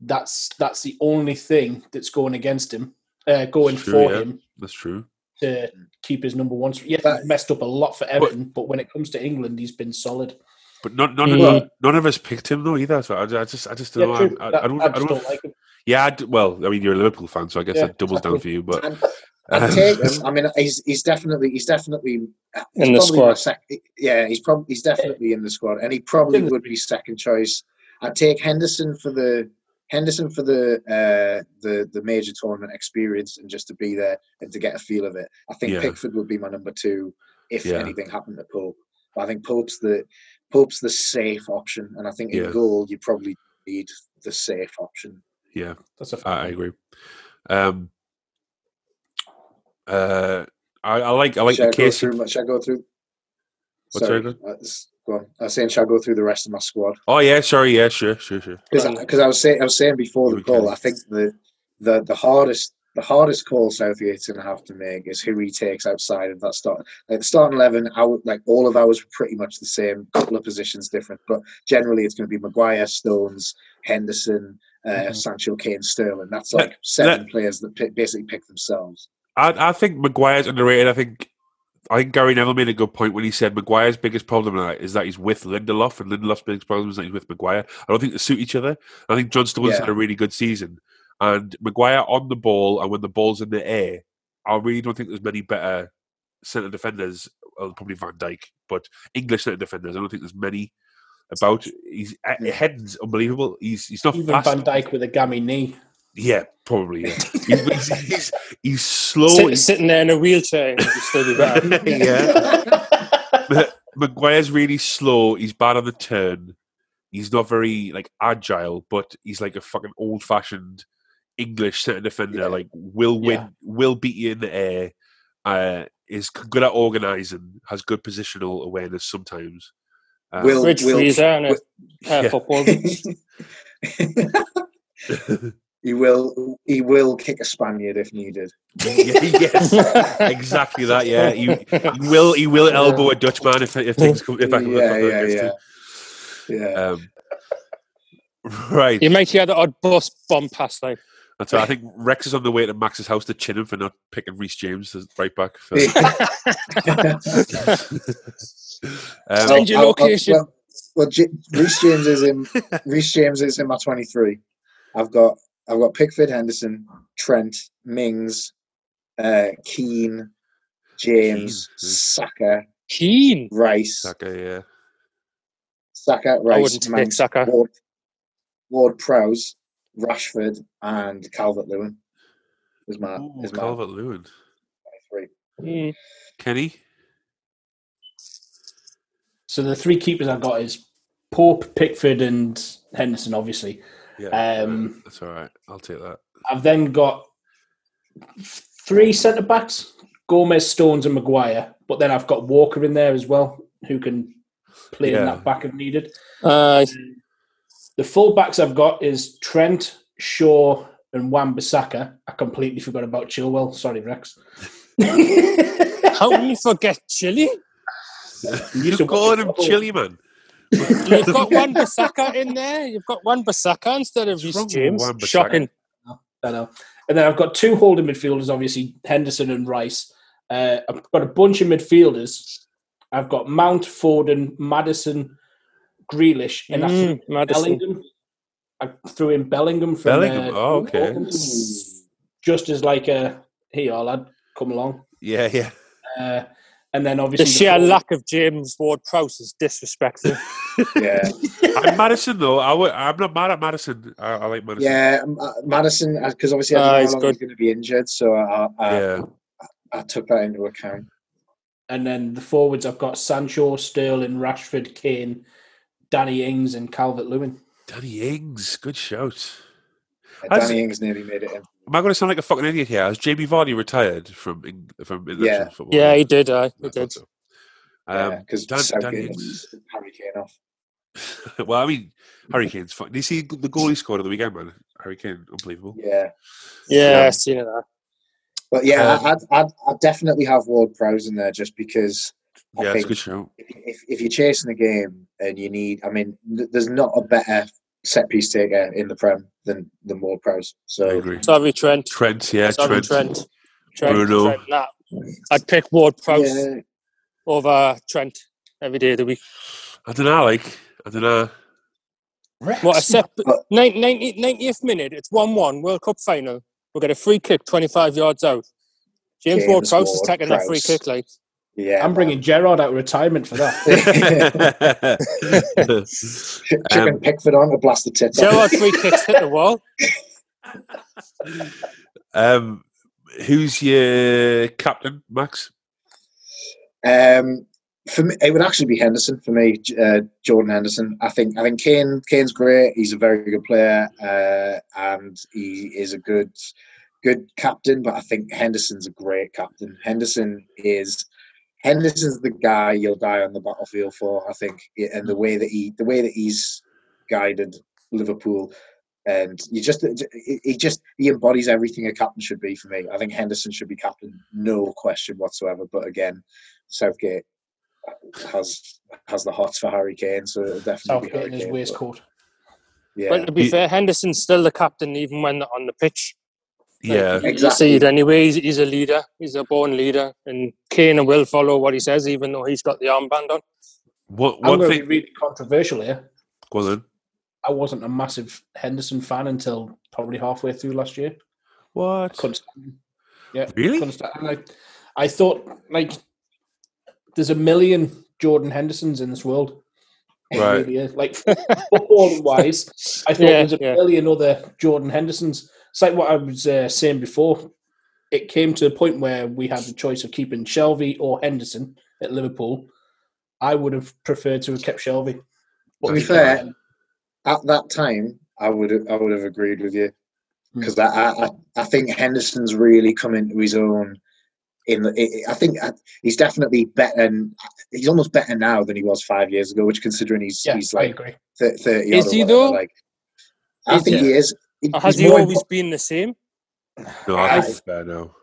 That's that's the only thing that's going against him, uh, going True, for yeah. him That's true. to keep his number one. Yeah, But- he's messed up a lot for Everton, but when it comes to England, he's been solid. But none, none, of, none of us picked him though either. So I, I just, I just don't Yeah, know. I, I, I don't, I I don't, don't like him. Yeah, I d well, I mean, you're a Liverpool fan, so I guess Yeah, that doubles down for you. But And I'd take him. I mean, he's he's definitely he's definitely he's In the squad. Sec- yeah, he's probably he's definitely in the squad, and he probably would be second choice. I'd take Henderson for the Henderson for the uh, the the major tournament experience and just to be there and to get a feel of it. I think Yeah. Pickford would be my number two if Yeah. anything happened to Pope. But I think Pope's the Pope's the safe option, and I think in Yeah. goal you probably need the safe option. Yeah, That's a I, I agree. Um, uh, I, I like, I like shall the case. through? Shall I go through? What's Sorry, that? uh, go on. I was saying, shall I go through the rest of my squad? Oh yeah, sorry, yeah, sure, sure, sure. because I was saying I was saying before the call. I think the the the hardest the hardest call Southgate's going to have to make is who he takes outside of that start. Like the starting eleven, I would, like all of ours were pretty much the same. couple of positions different, but generally it's going to be Maguire, Stones, Henderson, uh, Mhm. Sancho, Kane, Sterling. That's like seven players that pick, basically pick themselves. I, I think Maguire's underrated. I think I think Gary Neville made a good point when he said Maguire's biggest problem is that he's with Lindelof, and Lindelof's biggest problem is that he's with Maguire. I don't think they suit each other. I think John Stones Yeah. had a really good season, and Maguire on the ball and when the ball's in the air, I really don't think there's many better centre defenders. Well, probably Van Dijk, but English centre defenders. I don't think there's many about. He's uh, Yeah. head's unbelievable. He's he's not Even fast. Van Dijk with a gammy knee. Yeah, probably. Yeah. he's, he's, he's, he's slow. Sit, he's- sitting there in a wheelchair, would still be yeah. Maguire's really slow. He's bad on the turn. He's not very like agile, but he's like a fucking old fashioned English centre defender. Yeah. Like will win, Yeah. will beat you in the air. Uh, is good at organising. Has good positional awareness sometimes. Um, Will- Fridge freezer and a Will- pair of Yeah. football boots. he will he will kick a Spaniard if needed. yes, exactly that. Yeah, he, he will. He will elbow a Dutchman if if things come. If that comes yeah, yeah, yeah, yeah. Um, right. you might hear the odd bus bomb past like That's right. I think Rex is on the way to Max's house to chin him for not picking Reece James as right back. For, um, Send your I'll- I'll- location. well, well J- Reece James is in. Reece James is in my twenty-three. I've got I've got Pickford, Henderson, Trent, Mings, uh, Keane, James, Keane, hmm. Saka, Keen. Rice, Saka, yeah. Saka, I Rice, wouldn't Mount, take Saka. Ward, Ward Prowse, Rashford, and Calvert Lewin. Is my Ooh, is Calvert Lewin. three. Mm. Kenny? So the three keepers I've got is Pope, Pickford, and Henderson. Obviously, Yeah. Um, that's all right. I'll take that. I've then got three centre backs: Gomez, Stones, and Maguire. But then I've got Walker in there as well, who can play in that back if needed. Uh, The full backs I've got is Trent, Shaw, and Wan Bissaka. I completely forgot about Chilwell. Sorry, Rex. how can you forget Chile? You're to calling him football. Chili, man. You've got Wan Bissaka in there. You've got Wan Bissaka instead of What's Reece James. Shocking. I know. And then I've got two holding midfielders, obviously Henderson and Rice. Uh, I've got a bunch of midfielders. I've got Mount, Foden, Maddison, Grealish, and Mm, think Maddison. Bellingham. I threw in Bellingham from Bellingham, uh, oh, okay. just as like a hey, all lad, come along. Yeah, yeah. Uh, and then obviously The obviously sheer forward- lack of James Ward-Prowse is disrespectful. Yeah, I'm Maddison though. I w- I'm not mad at Maddison. I, I like Maddison. yeah. um, uh, Maddison, because obviously Ah, I he's didn't know how long was going to be injured, so I, I, yeah. I took that into account. And then the forwards, I've got Sancho, Sterling, Rashford, Kane, Danny Ings, and Calvert Lewin. Danny Ings, good shout. Uh, Has- Danny Ings nearly made it in. Am I going to sound like a fucking idiot here? Has Jamie Vardy retired from Eng- from international Yeah. football? yeah, he did. I I he thought did. so. Um, because Dan- Southgate Danny and Ings. Harry Kane off. well, I mean, Harry Kane's fine. Did you see the goal he scored at the weekend, man? Harry Kane, unbelievable. Yeah, Yeah, Um, I seen it. That. but yeah, Uh, I'd, I'd, I'd definitely have Ward Prowse in there just because I Yeah, it's a good shout. if, if, if you're chasing a game and you need, I mean, there's not a better set piece taker in the Prem than than Ward Prowse. I So agree. Sorry, Trent. Trent, yeah, Sorry, Trent. Trent. Trent. Bruno. Trent. Nah, I'd pick Ward-Prowse yeah, over Trent every day of the week. I don't know, like, I don't know. What a set. But- 90, 90, 90th minute, it's 1 1, World Cup final. We'll get a free kick 25 yards out. James James Ward Prowse is Ward taking that free kick, like. Yeah. I'm bringing Gerrard out of retirement for that. Ch- Chicken Um, Pickford on to blast the tits. Gerrard free kicks hit the wall. um, who's your captain, Max? Um, for me, it would actually be Henderson for me, uh, Jordan Henderson. I think I think Kane Kane's great. He's a very good player, uh, and he is a good good captain. But I think Henderson's a great captain. Henderson is Henderson's the guy you'll die on the battlefield for. I think, and the mm. way that he the way that he's guided Liverpool. And you just, he just, he embodies everything a captain should be for me. I think Henderson should be captain, no question whatsoever. But again, Southgate has has the hots for Harry Kane, so it'll definitely be Southgate Harry in his Kane. but waistcoat. Yeah, But to be fair, Henderson's still the captain even when on the pitch. Like, Yeah, you- Exactly. You see it anyway. He's, he's a leader. He's a born leader. And Kane will follow what he says, even though he's got the armband on. What I'm one going to thing. be really controversial here. Go on then. I wasn't a massive Henderson fan until probably halfway through last year. What? Couldn't stand. Yeah, Really? couldn't stand him. Like, I thought, like, there's a million Jordan Hendersons in this world. It Right. really. Like, football wise, I thought Yeah, there's a yeah. million other Jordan Hendersons. It's like what I was uh, saying before. It came to the point where we had the choice of keeping Shelvey or Henderson at Liverpool. I would have preferred to have kept Shelvey. To be fair, at that time, I would I would have agreed with you because I, I I think Henderson's really come into his own. In the, I think uh, he's definitely better. And he's almost better now than he was five years ago. Which, considering he's yeah, he's like agree. thirty, Is he whatever, though? Like, I Is think he? he is. He- has he always impo- been the same? No, I- I think it's fair now.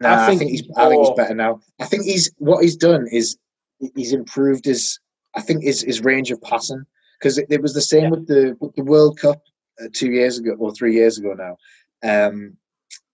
Nah, I I think think, he's. he's I think he's better now. I think he's what he's done is he's improved his. I think his his range of passing because it, it was the same Yeah. with the with the World Cup uh, two years ago or three years ago now. Um,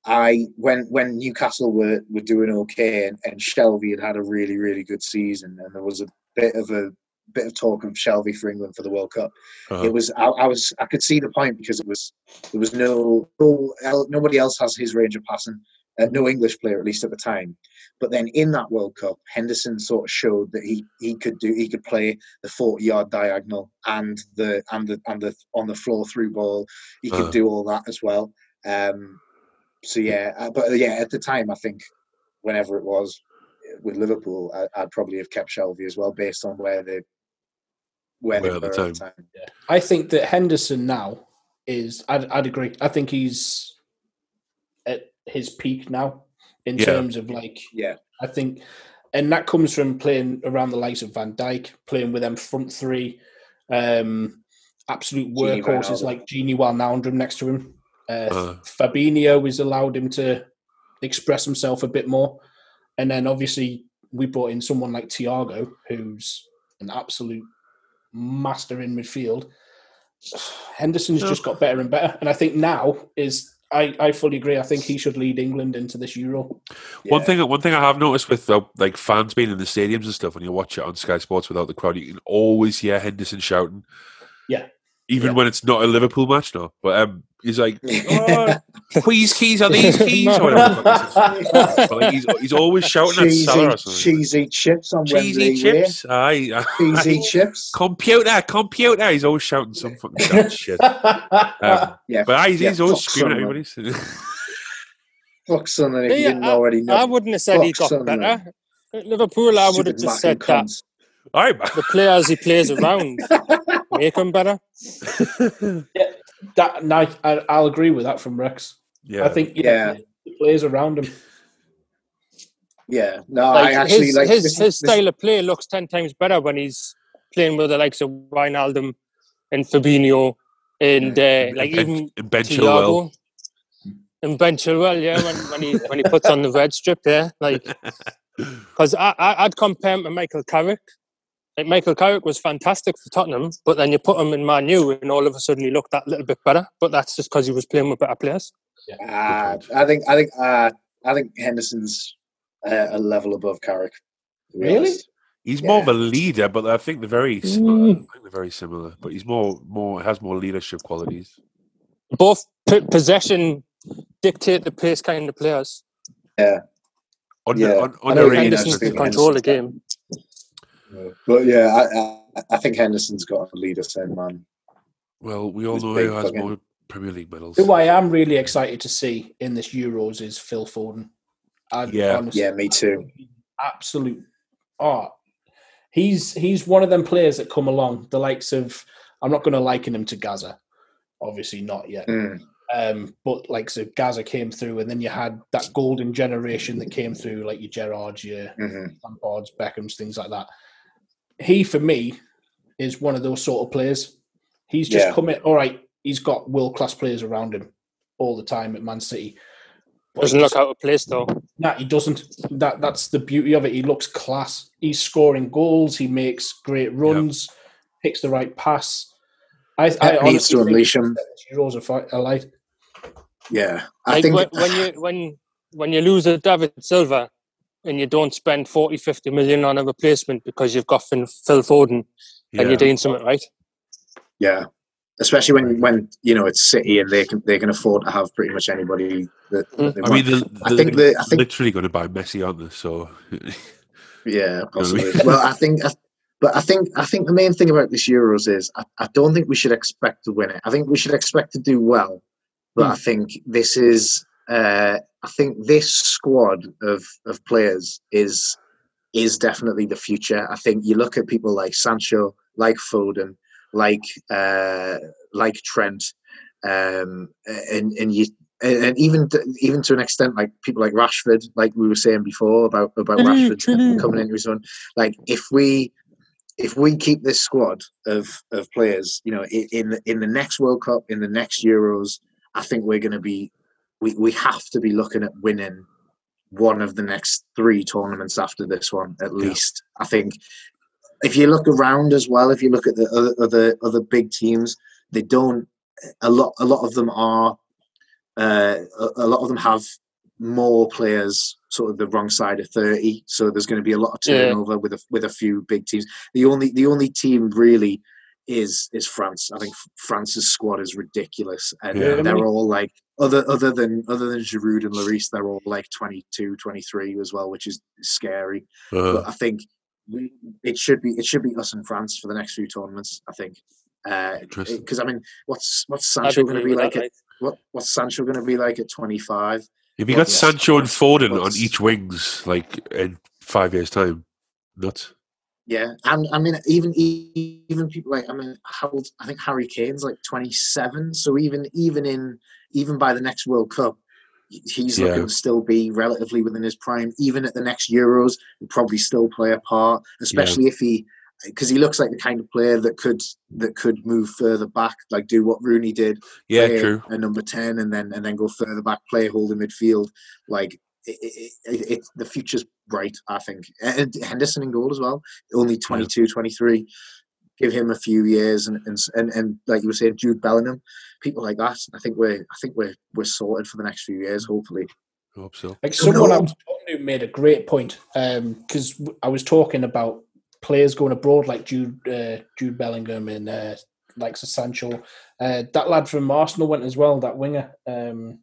I when when Newcastle were were doing okay and, and Shelvey had had a really really good season and there was a bit of a bit of talk of Shelvey for England for the World Cup Uh-huh. it was I, I was I could see the point because it was there was no, no nobody else has his range of passing, uh, no English player at least at the time. But then in that World Cup, Henderson sort of showed that he he could do he could play the forty yard diagonal and the and the and the on the floor through ball. He could Uh. do all that as well. Um, so yeah, uh, but yeah, at the time I think whenever it was uh, with Liverpool, I, I'd probably have kept Shelvey as well based on where they where they Were were at the at the time. time. I think that Henderson now is. I'd, I'd agree. I think he's at his peak now in Yeah. terms of like. Yeah. I think, and that comes from playing around the likes of Van Dijk, playing with them front three, um, absolute Gini workhorses like Gini Wijnaldum next to him. Uh, Uh. Fabinho has allowed him to express himself a bit more, and then obviously we brought in someone like Thiago, who's an absolute master in midfield. Henderson's Yeah. just got better and better, and I think now is I, I fully agree. I think he should lead England into this Euro. One thing, one thing I have noticed with uh, like fans being in the stadiums and stuff, when you watch it on Sky Sports without the crowd, you can always hear Henderson shouting. Yeah. even Yeah. when it's not a Liverpool match now. But um, he's like, oh, whose keys are these keys? Or whatever the fuck he says. But, like, he's, he's always shouting at Salah or something. cheesy chips on Cheesy Wembley. chips. Aye. Cheesy chips. computer, computer. He's always shouting some fucking shit. Um, Yeah. but aye, he's, Yeah, he's always screaming at someone. everybody. Fuck something if you Yeah, didn't already know. I wouldn't have said he got Sunderland. better. At Liverpool, I would have just said macking that cunts. All right, the players he plays around make him better. That, no, I, I'll agree with that from Rex. Yeah. I think yeah, Yeah. the players around him. Yeah, no, Like, I actually his like his, this- his this- style of play looks ten times better when he's playing with the likes of Wijnaldum and Fabinho and uh, like Ben- even and Ben Chilwell. And Ben Chilwell. Yeah, when, when he when he puts on the red strip, yeah, like because I, I I'd compare him to Michael Carrick. Like Michael Carrick was fantastic for Tottenham, but then you put him in Man U, and all of a sudden he looked that little bit better. But that's just because he was playing with better players. Uh, I think I think uh, I think Henderson's uh, a level above Carrick. Really? honest. He's more of a leader, but I think they're very similar. Mm. I think they're very similar, but he's more more has more leadership qualities. Both p- possession dictate the pace kind of players. Under, Yeah. un, I know what you mean, I underrated. just Henderson think control the Henderson's game. But yeah, I, I, I think Henderson's got to lead us in, man. Well, we all He's know who has fucking- more Premier League medals. Who I am really excited to see in this Euros is Phil Foden. I Yeah. honestly- Yeah, me too. absolute art. He's he's one of them players that come along, the likes of I'm not going to liken him to Gazza, obviously not yet. Mm. Um, but like so Gazza came through, and then you had that golden generation that came through, like your Gerrards, your hmm Lampards, Beckhams, things like that. He, for me, is one of those sort of players. He's just Yeah. come. All right, he's got world class players around him all the time at Man City. But Doesn't look out of place though. Nah, he doesn't. That that's the beauty of it. He looks class. He's scoring goals. He makes great runs. Picks the right pass. I, I Pep needs honestly to unleash him. Euros are fi- are light. Yeah, I Like think when, when you when when you lose a David Silva and you don't spend 40, 50 million on a replacement because you've got Phil, Phil Foden Yeah. and you're doing something right. yeah, especially when when you know it's City and they can they can afford to have pretty much anybody that, that they I want. mean, they're, I they're think the I think literally going to buy Messi, aren't they? So, Yeah, possibly. well, I think, I- but I think, I think the main thing about this Euros is I, I don't think we should expect to win it. I think we should expect to do well, but Hmm. I think this is, uh, I think this squad of of players is is definitely the future. I think you look at people like Sancho, like Foden, like uh, like Trent, um, and and you. And even to, even to an extent, like people like Rashford, like we were saying before about about Rashford coming into his own. Like if we if we keep this squad of of players, you know, in the, in the next World Cup, in the next Euros, I think we're going to be we we have to be looking at winning one of the next three tournaments after this one at least. I think if you look around as well, if you look at the other other, other big teams, they don't a lot a lot of them are uh, a, a lot of them have more players sort of the wrong side of 30 so there's going to be a lot of Yeah. turnover with a with a few big teams the only the only team really is is France I think France's squad is ridiculous and Yeah. they're all like other other than other than Giroud and Lloris they're all like 22 23 as well which is scary uh, but I think we, it should be it should be us and France for the next few tournaments I think Interesting. because I mean what's what's Sancho going to be like that, at, what what's Sancho going to be like at 25 if you well, got yes, Sancho and what's- Foden on each wings, like in five years' time, nuts. Yeah, and I mean, even even people like I mean, how old? I think Harry Kane's like twenty seven. So even even in even by the next World Cup, he's Yeah. looking to still be relatively within his prime. Even at the next Euros, he'll probably still play a part, especially if he because he looks like the kind of player that could that could move further back, like do what Rooney did, Yeah, play true. a number ten, and then and then go further back, play holding midfield. Like it, it, it, it, the future's bright, I think. And Henderson in goal as well, only 22, 23. Give him a few years, and, and and and like you were saying, Jude Bellingham, people like that. I think we're I think we're we're sorted for the next few years, hopefully. I hope so. Like someone I No. was talking to made a great point because I was talking about players going abroad like Jude uh, Jude Bellingham and uh, likes of Sancho. Uh, that lad from Arsenal went as well. That winger, um,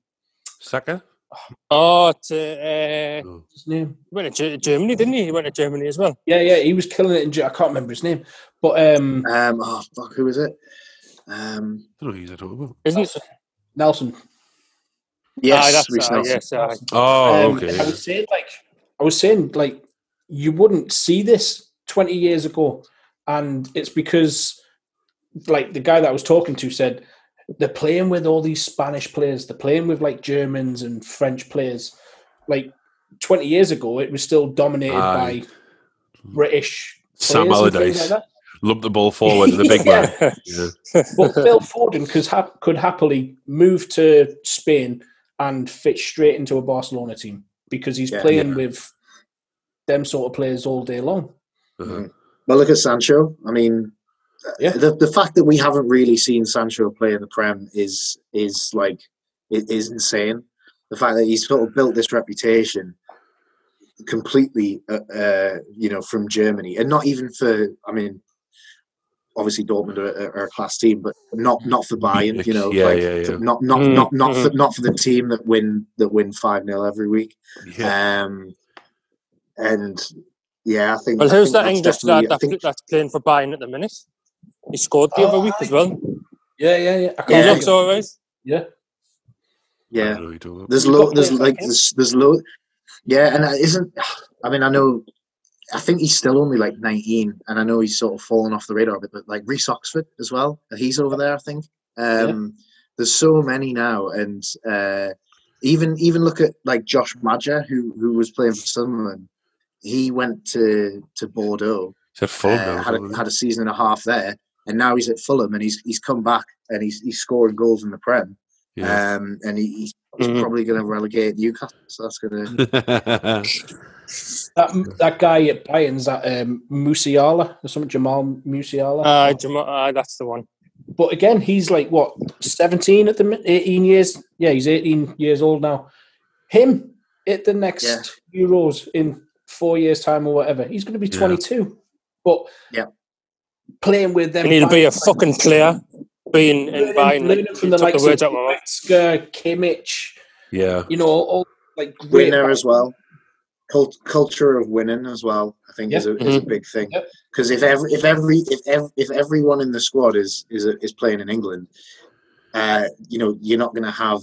Saka? Oh, to, uh, his name? he went to Germany, didn't he? He went to Germany as well. Yeah, yeah, he was killing it. In, Ge- I can't remember his name, but um, Um, oh fuck, who is it? Um, I don't know who you're talking about. Isn't it? Nelson. yes, Aye, that's Reiss aye, Nelson. yes, aye. Oh, Um, okay. I was saying, like, I was saying, like, you wouldn't see this 20 years ago. And it's because, like, the guy that I was talking to said they're playing with all these Spanish players, they're playing with, like, Germans and French players. Like, 20 years ago, it was still dominated Aye. by British Sam players and things Allardyce. like that. Lump the ball forward to the big Yeah. man. Yeah. But Phil Foden could, ha- could happily move to Spain and fit straight into a Barcelona team because he's Yeah. playing with them sort of players all day long. Uh-huh. Well, look at Sancho. I mean, Yeah. the the fact that we haven't really seen Sancho play in the Prem is is like it is insane. The fact that he's sort of built this reputation completely, uh, uh, you know, from Germany, and not even for. I mean, obviously Dortmund are, are a class team, but not not for Bayern. You know, Yeah, like, yeah, yeah. not not Mm, not not for not for the team that win that win five 0 every week. Yeah. Um, and yeah, I think. Well, I who's think that English definitely- lad I that, think- that's playing for Bayern at the minute? He scored the Oh, other week as well. Yeah, yeah, yeah. I can't He Yeah. think looks all right. yeah. Yeah, I don't know who you're talking about. There's You've low. There's like like there's there's low. Yeah, and it isn't. I mean, I know. I think he's still only like 19, and I know he's sort of fallen off the radar a bit. But like Reece Oxford as well, he's over there. I think. Um, There's so many now, and uh, even even look at like Josh Maja, who who was playing for Sunderland. He went to to Bordeaux, He's at uh, had a, had a season and a half there, and now he's at Fulham, and he's he's come back and he's he's scoring goals in the Prem. yeah. Um, and he, he's he's Mhm. probably going to relegate Newcastle. So that's going to. That that guy at Bayern's that um, Musiala or something, Jamal Musiala. Aye, Jam- aye, that's the one. but again, he's like what seventeen at the eighteen years. Yeah, he's eighteen years old now. Him at the next Yeah. Euros in four years' time or whatever, he's going to be Yeah. twenty-two. But Yeah. Playing with them, You need to be a fucking player. Being in learning, Bayern, learning like, from the likes the words of out of my mouth. Metzger, Kimmich, yeah. you know, all like great winner as well. Cult, culture of winning as well. I think is, a, is a big thing Yep. because if every if every if ev- if everyone in the squad is is is playing in England, uh, you know you're not going to have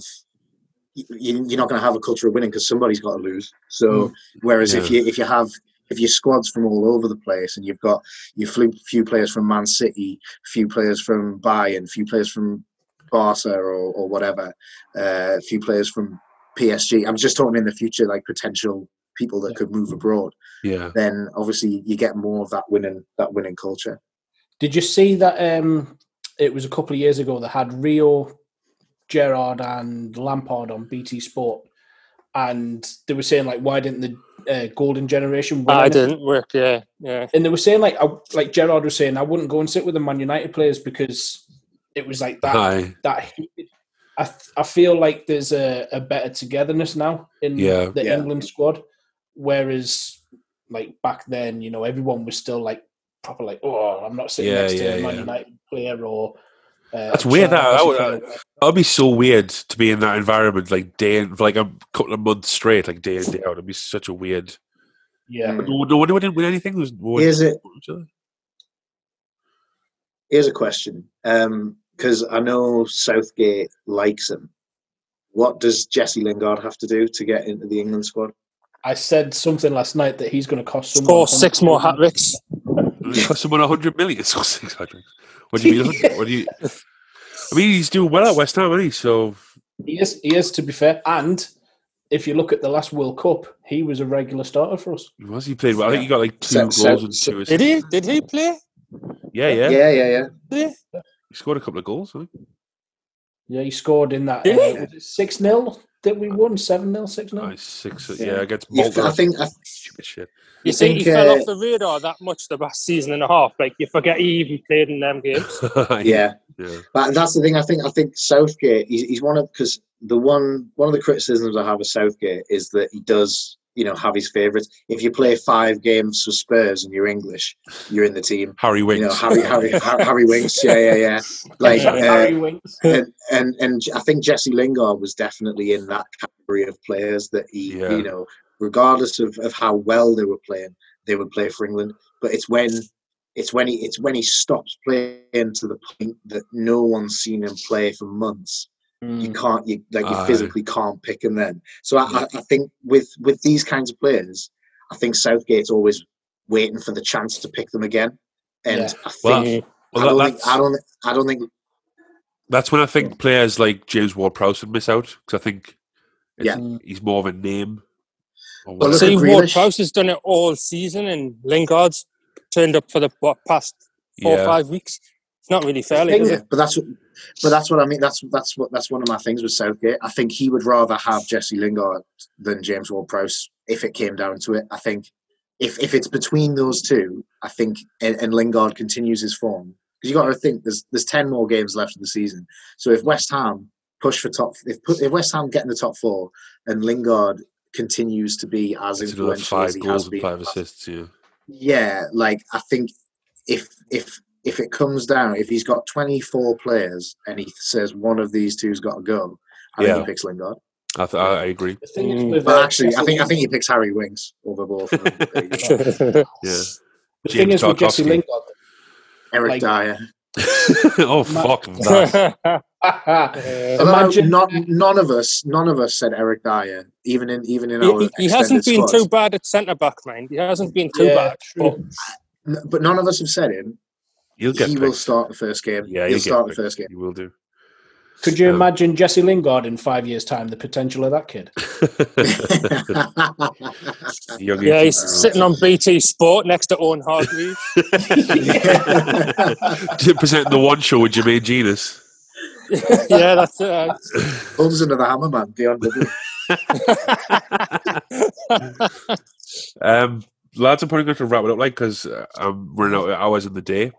you- you're not going to have a culture of winning because somebody's got to lose. So whereas if you if you have if your squad's from all over the place and you've got your few, few players from Man City, a few players from Bayern, a few players from Barca or, or whatever, uh, a few players from PSG. I'm just talking in the future, like potential people that could move abroad. Yeah. Then obviously you get more of that winning that winning culture. Did you see that? Um, it was a couple of years ago. They had Rio, Gerrard, and Lampard on BT Sport, and they were saying like, why didn't the uh, Golden Generation win? I didn't work. Yeah, yeah. And they were saying like, I, like Gerrard was saying, I wouldn't go and sit with the Man United players because it was like that. Hi. That heated. I I feel like there's a, a better togetherness now in Yeah. the Yeah. England squad, whereas like back then, you know, everyone was still like proper like, oh, I'm not sitting Yeah, next to a Man yeah. United player or. Uh, That's weird, that- Chelsea that would- That'd be so weird to be in that environment, like day in, for like a couple of months straight, like day in day out. It'd be such a weird. yeah, Mm. No, no wonder we didn't win anything. There's no Here's it. Here's a question, because I know Southgate likes him. What does Jesse Lingard have to do to get into the England squad? I said something last night that he's going to cost someone Score six more hat tricks. Cost someone a hundred million. It's cost six hundred. What do you mean? What do you? I mean, he's doing well at West Ham, isn't he? So He is, he is, to be fair. And if you look at the last World Cup, he was a regular starter for us. He was he played well? I think he got like two So- goals so- and two assists. Did he? Did he play? Yeah, yeah, yeah, yeah. yeah. He? He scored a couple of goals. I think. Yeah, he scored in that Did he? uh, 6 0 that we won, 7 0, 6 0. Nice six. Yeah. Yeah, against Yeah, Bolton. I think I, stupid shit. You You see, think, he fell uh, off the radar that much the past season and a half. Like you forget he even played in them games. yeah. yeah. But that's the thing. I think I think Southgate. He's, he's one of because the one one of the criticisms I have of Southgate is that he does you know have his favourites. If you play five games for Spurs and you're English, you're in the team. Harry Winks. You know Harry Harry Har- Harry Winks. Yeah, yeah, yeah. Like uh, Harry Winks. and, and and I think Jesse Lingard was definitely in that category of players that he, Yeah. you know, regardless of, of how well they were playing, they would play for England. But it's when it's when he it's when he stops playing to the point that no one's seen him play for months. You Mm. can't you like you Aye. physically can't pick him then. So I, I, I think with with these kinds of players, I think Southgate's always waiting for the chance to pick them again. And Yeah. I think Well, Mm. Well, I, don't think, that's, I don't I don't think that's when I think players like James Ward-Prowse would miss out because I think it's, Yeah. he's more of a name. Well, See, Ward Grealish. Prowse has done it all season, and Lingard's turned up for the what, past four Yeah. or five weeks. It's not really fair, thing is it? but that's what, but that's what I mean. That's that's what that's one of my things with Southgate. I think he would rather have Jesse Lingard than James Ward-Prowse if it came down to it. I think if if it's between those two, I think and, and Lingard continues his form because you got to think there's there's ten more games left of the season. So if West Ham push for top, if put- if West Ham get in the top four and Lingard continues to be as It's influential as five he has goals and been, five assists. Yeah. yeah, like I think if if if it comes down, if he's got twenty four players and he says one of these two's got to go, I think Yeah. he picks Lingard. I, th- I I agree. The thing is Mm. with But actually, I think I think he picks Harry Winks over both. of them. There you go. Yeah. the thing James is with Jesse Tarkowski. Lingard. Eric Like- Dier. oh fuck that! Uh, Imagine- not none of us, none of us said Eric Dier, even in even in our he, he hasn't been squads. too bad at centre back, mind. He hasn't been too Yeah, bad. true. But But none of us have said him. You'll get he will start the first game. Yeah, he'll you'll start get the first game. He will do. Could you Um, imagine Jesse Lingard in five years' time? The potential of that kid. Yeah, he's sitting on BT Sport next to Owen Hargreaves. presenting the one show with Jermaine Jenas. yeah, that's it. uh, Comes into the hammer man, Dion Dublin. Um, lads, I'm probably going to wrap it up like because I'm running out of hours in the day.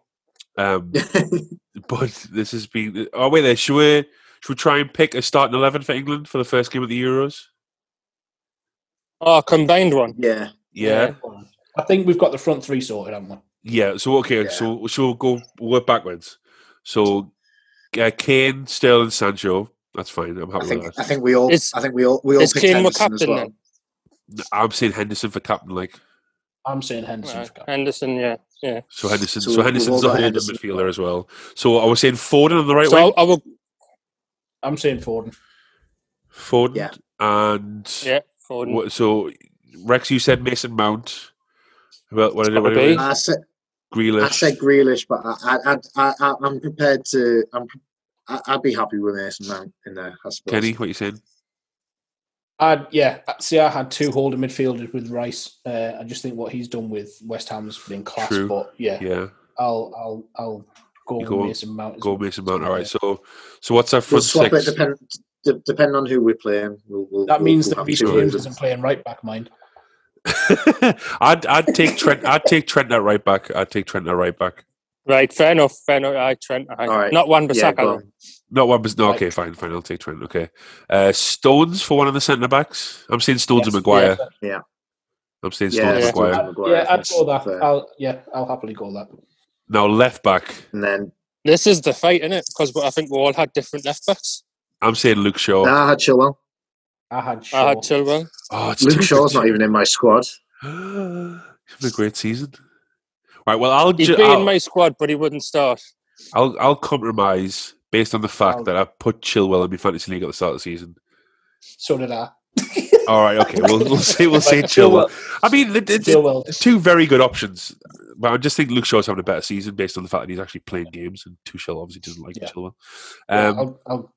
Um, but this has been. Oh wait, there. Should we? Should we try and pick a starting eleven for England for the first game of the Euros? Oh, combined one. yeah. Yeah, I think we've got the front three sorted, haven't we? yeah. So okay, Yeah. so so we'll go work backwards. So uh, Kane, Sterling, Sancho. That's fine. I'm I happy think with I think we all Is- I think we all we all is picked Kane my Henderson as captain well. then? I'm saying Henderson for captain. Like I'm saying Henderson. Right, Henderson, yeah, yeah. so, Henderson. So So, we've Henderson's all the Henderson. midfielder as well. So I was saying Foden on the right So wing. I, I will, I'm saying Foden. Foden Yeah. and yeah, Foden. What, so, Rex, you said Mason Mount. Well, what did Gotta what did be. I said Grealish? I said Grealish, but I I I, I I'm prepared to I'm I- I'd be happy with Mason Mount in there. I suppose. Kenny, what you saying? I yeah. See, I had two holding midfielders with Rice. Uh, I just think what he's done with West Ham's been class. True. But yeah, Yeah, I'll I'll I'll go, go- Mason Mount. go. Mason Mount. All right. So, so what's our We'll front swap six? it depend de- depending on who we're playing. We'll, we'll, That we'll- means we'll that have Reece James isn't playing right back, mind. I'd I'd take Trent. I'd take Trent at right back. I'd take Trent at right back. Right, fair enough, fair enough. I Trent, aye. All right. not one Yeah, Bissaka. go though. on. Not one, but no. Right. Okay, fine, fine. I'll take Trent. Okay, uh, Stones for one of the centre backs. I'm seeing Stones Yes. and Maguire. Yeah. I'm saying Yeah, Stones yeah. and Maguire. Stones and Maguire, Yeah, I'd go that. Fair. I'll, yeah, I'll happily go that. Now left back. And then This is the fight, isn't it? Because I think we all had different left backs. I'm saying Luke Shaw. nah, I had Chilwell. I had I had Chilwell. Oh, it's Luke Shaw's good. not even in my squad. He's having a great season. Right. Well, I'll He'd ju- be I'll, in my squad, but he wouldn't start. I'll I'll compromise based on the fact I'll- that I put Chilwell in my fantasy league at the start of the season. So did I. All right, okay, we'll we'll say we'll say Like, Chilwell. I mean, it- it's, Chilwell. two very good options, but I just think Luke Shaw's having a better season based on the fact that he's actually playing games, and Tuchel obviously doesn't like Yeah. Chilwell. Yeah, Um, I'll, I'll go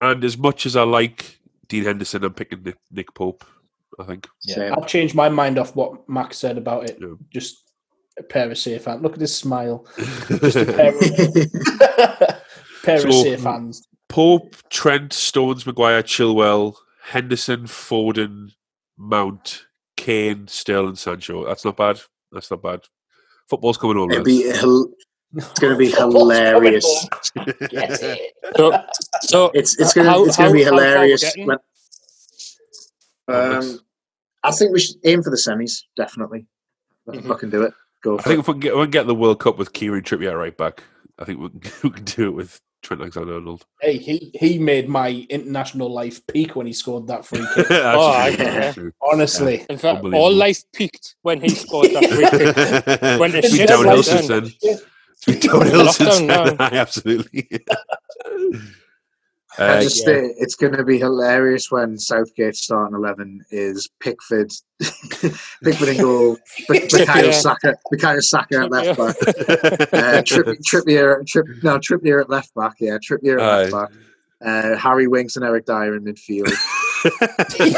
that. and as much as I like Dean Henderson, I'm picking Nick, Nick Pope. I think. Yeah, Same. I've changed my mind off what Max said about it. Yeah. Just a pair of safe hands. Look at his smile. Just a pair of, pair of safe hands. Pope, Trent, Stones, Maguire, Chilwell, Henderson, Foden, Mount, Kane, Sterling, Sancho. That's not bad. That's not bad. Football's coming on. It'd be hil- it's going to be hilarious. Get it. So, so It's it's going to it's going to be how- how far we're hilarious. When, um, I think we should aim for the semis. Definitely, let's Mhm. fucking do it. Go I think it. if we can get, we can get the World Cup with Kieran Trippier right back, I think we can, we can do it with Trent Alexander-Arnold. Hey, he he made my international life peak when he scored that free kick. Oh, I- That's true. Honestly, In fact, all life peaked when he scored that free kick. When it's it's been just downhill like since then. Yeah. It's been downhill Lockdown since now. then. Absolutely. I Uh, just yeah. say it's going to be hilarious when Southgate starting eleven is Pickford, Pickford in goal, Mik- Mikayo Trippier. Saka, Mikayo Saka at left back, Trippier. uh, Tripp, Trippier, Tripp, no Trippier at left back, yeah, Trippier at left back, uh, Harry Winks and Eric Dier in midfield, and,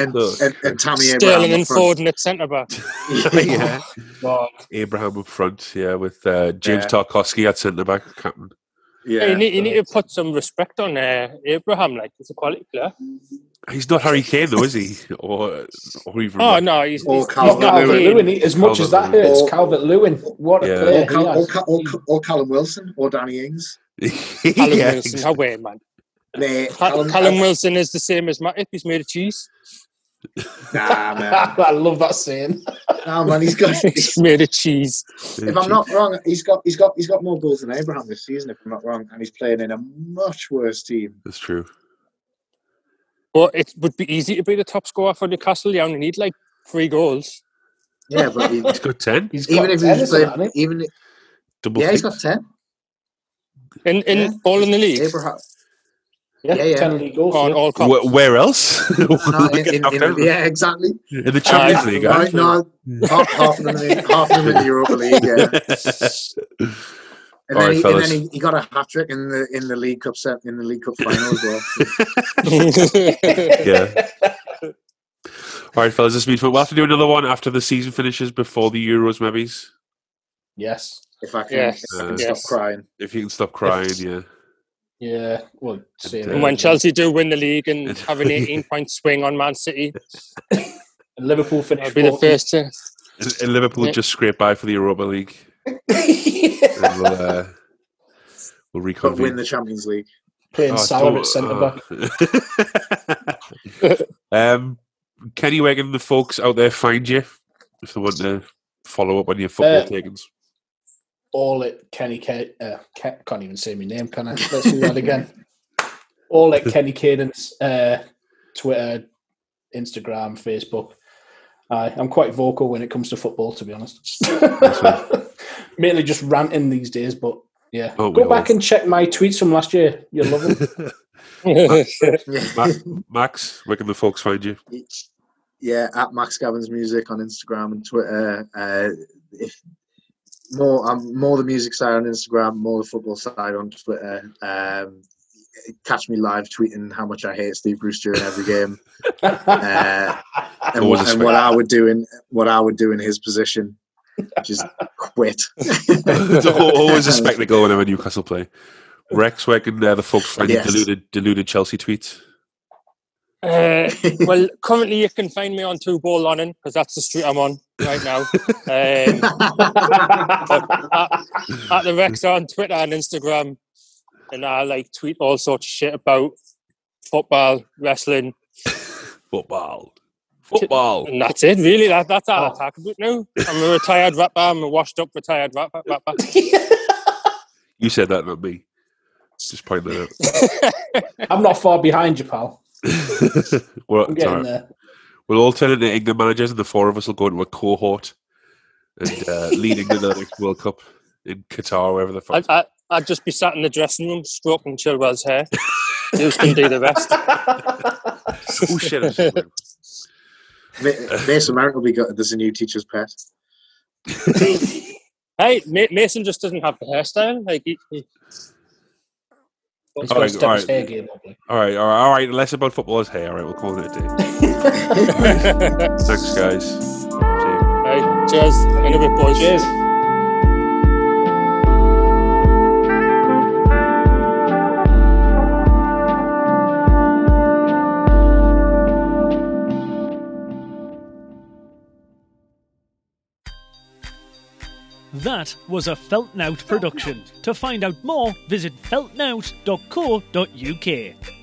and, and, and Tammy Abraham Sterling up and front. Foden at centre back. yeah. Abraham up front, yeah, with uh, James Yeah. Tarkowski at centre back, captain. Yeah. you, need, you need to put some respect on uh, Abraham. Like he's a quality player. He's not Harry Kane, though, is he? Or, or even Oh no, he's, Or he's, Calvert he's Not not Calvert-Lewin. Calvert Lewin. As much as that Calvert-Lewin. hurts, Calvert Lewin. What a Yeah. player or, he Cal- or, has. Cal- or, or Callum Wilson or Danny Ings. Callum yeah, Wilson, how way man. Mate, Cal- Callum, Callum Wilson is the same as Matip. He's made of cheese. Nah, man. I love that saying. Nah, man. He's got. He's made of cheese. If I'm not wrong, he's got he's got he's got more goals than Abraham this season. If I'm not wrong, and he's playing in a much worse team. That's true. But it would be easy to be the top scorer for Newcastle. You only need like three goals. Yeah, but he, He's got 10. He's got even if he's playing, it, hasn't even Double yeah, he's figures. got ten. In in Yeah. all in the league. Abraham, Yeah, Yeah, yeah. ten league goals. On yeah. all comps. Where else? no, Like in, in, in, yeah, exactly. in the Champions Uh, League. Right, actually. no, half, half of them, in, half of them in the Europa League. Yeah, and All then, right, he, and then he, he got a hat trick in the in the League Cup set in the League Cup final as well. yeah. All right, fellas, this means we'll have to do another one after the season finishes before the Euros, maybe. Yes. If I can, Yes, if I can yes. stop crying. If you can stop crying, yeah. Yeah. Well, same And And when. Chelsea do win the league and have an 18 point swing on Man City, And Liverpool finish I'll be the first to. And, and Liverpool Yeah. just scrape by for the Europa League. And we'll, uh, we'll But win the Champions League. Playing Oh, Salah at centre back. uh, um, Kenny Wegg and the folks out there find you if they want to follow up on your football Uh, takings. All at Kenny K. Uh, Ke- can't even say my name, can I? Let's do that again. All at Kenny Cadence, uh, Twitter, Instagram, Facebook. Uh, I'm quite vocal when it comes to football, to be honest. Mainly just ranting these days, but yeah. Oh, Go back all- and check my tweets from last year. You'll love them. Yeah. Ma- Max, where can the folks find you? yeah, at Max Gavins Music on Instagram and Twitter. Uh, if more, um, more the music side on Instagram, more the football side on Twitter. Um, catch me live tweeting how much I hate Steve Bruce during every game, uh, and, what, and what I would do in what I would do in his position, is quit. it's always a spectacle whenever Newcastle play. Rex, where can uh, the folks find Yes. deluded, deluded Chelsea tweets? Uh, well, currently you can find me on Two Ball Lonnen because that's the street I'm on right now. Um, at, at the Rex on Twitter and Instagram, and I like tweet all sorts of shit about football, wrestling, Football. Football. and that's it. Really, that, that's all Oh. I talk about now. I'm a retired rapper. I'm a washed up retired rapper. rapper. You said that, not me. Just point that I'm not far behind you, pal. Out. well, I'm getting right. there. We'll all turn into England managers, and the four of us will go into a cohort and uh, lead England to the next World Cup in Qatar, wherever the fuck. I, I, I'd just be sat in the dressing room stroking Chilwell's hair. You can do the rest. oh shit! I just- Ma- Mason Mount will be good. There's a new teacher's pet. Hey, Mason just doesn't have the hairstyle. Like he, he, He's All got right, to step all his right. hair game all right, all right, all right. Less about football as hey. All right, we'll call it a day. Thanks, guys. See you. Right, cheers. In a bit, boys. Cheers. That was a Feltnout production. To find out more, visit feltnout.co.uk.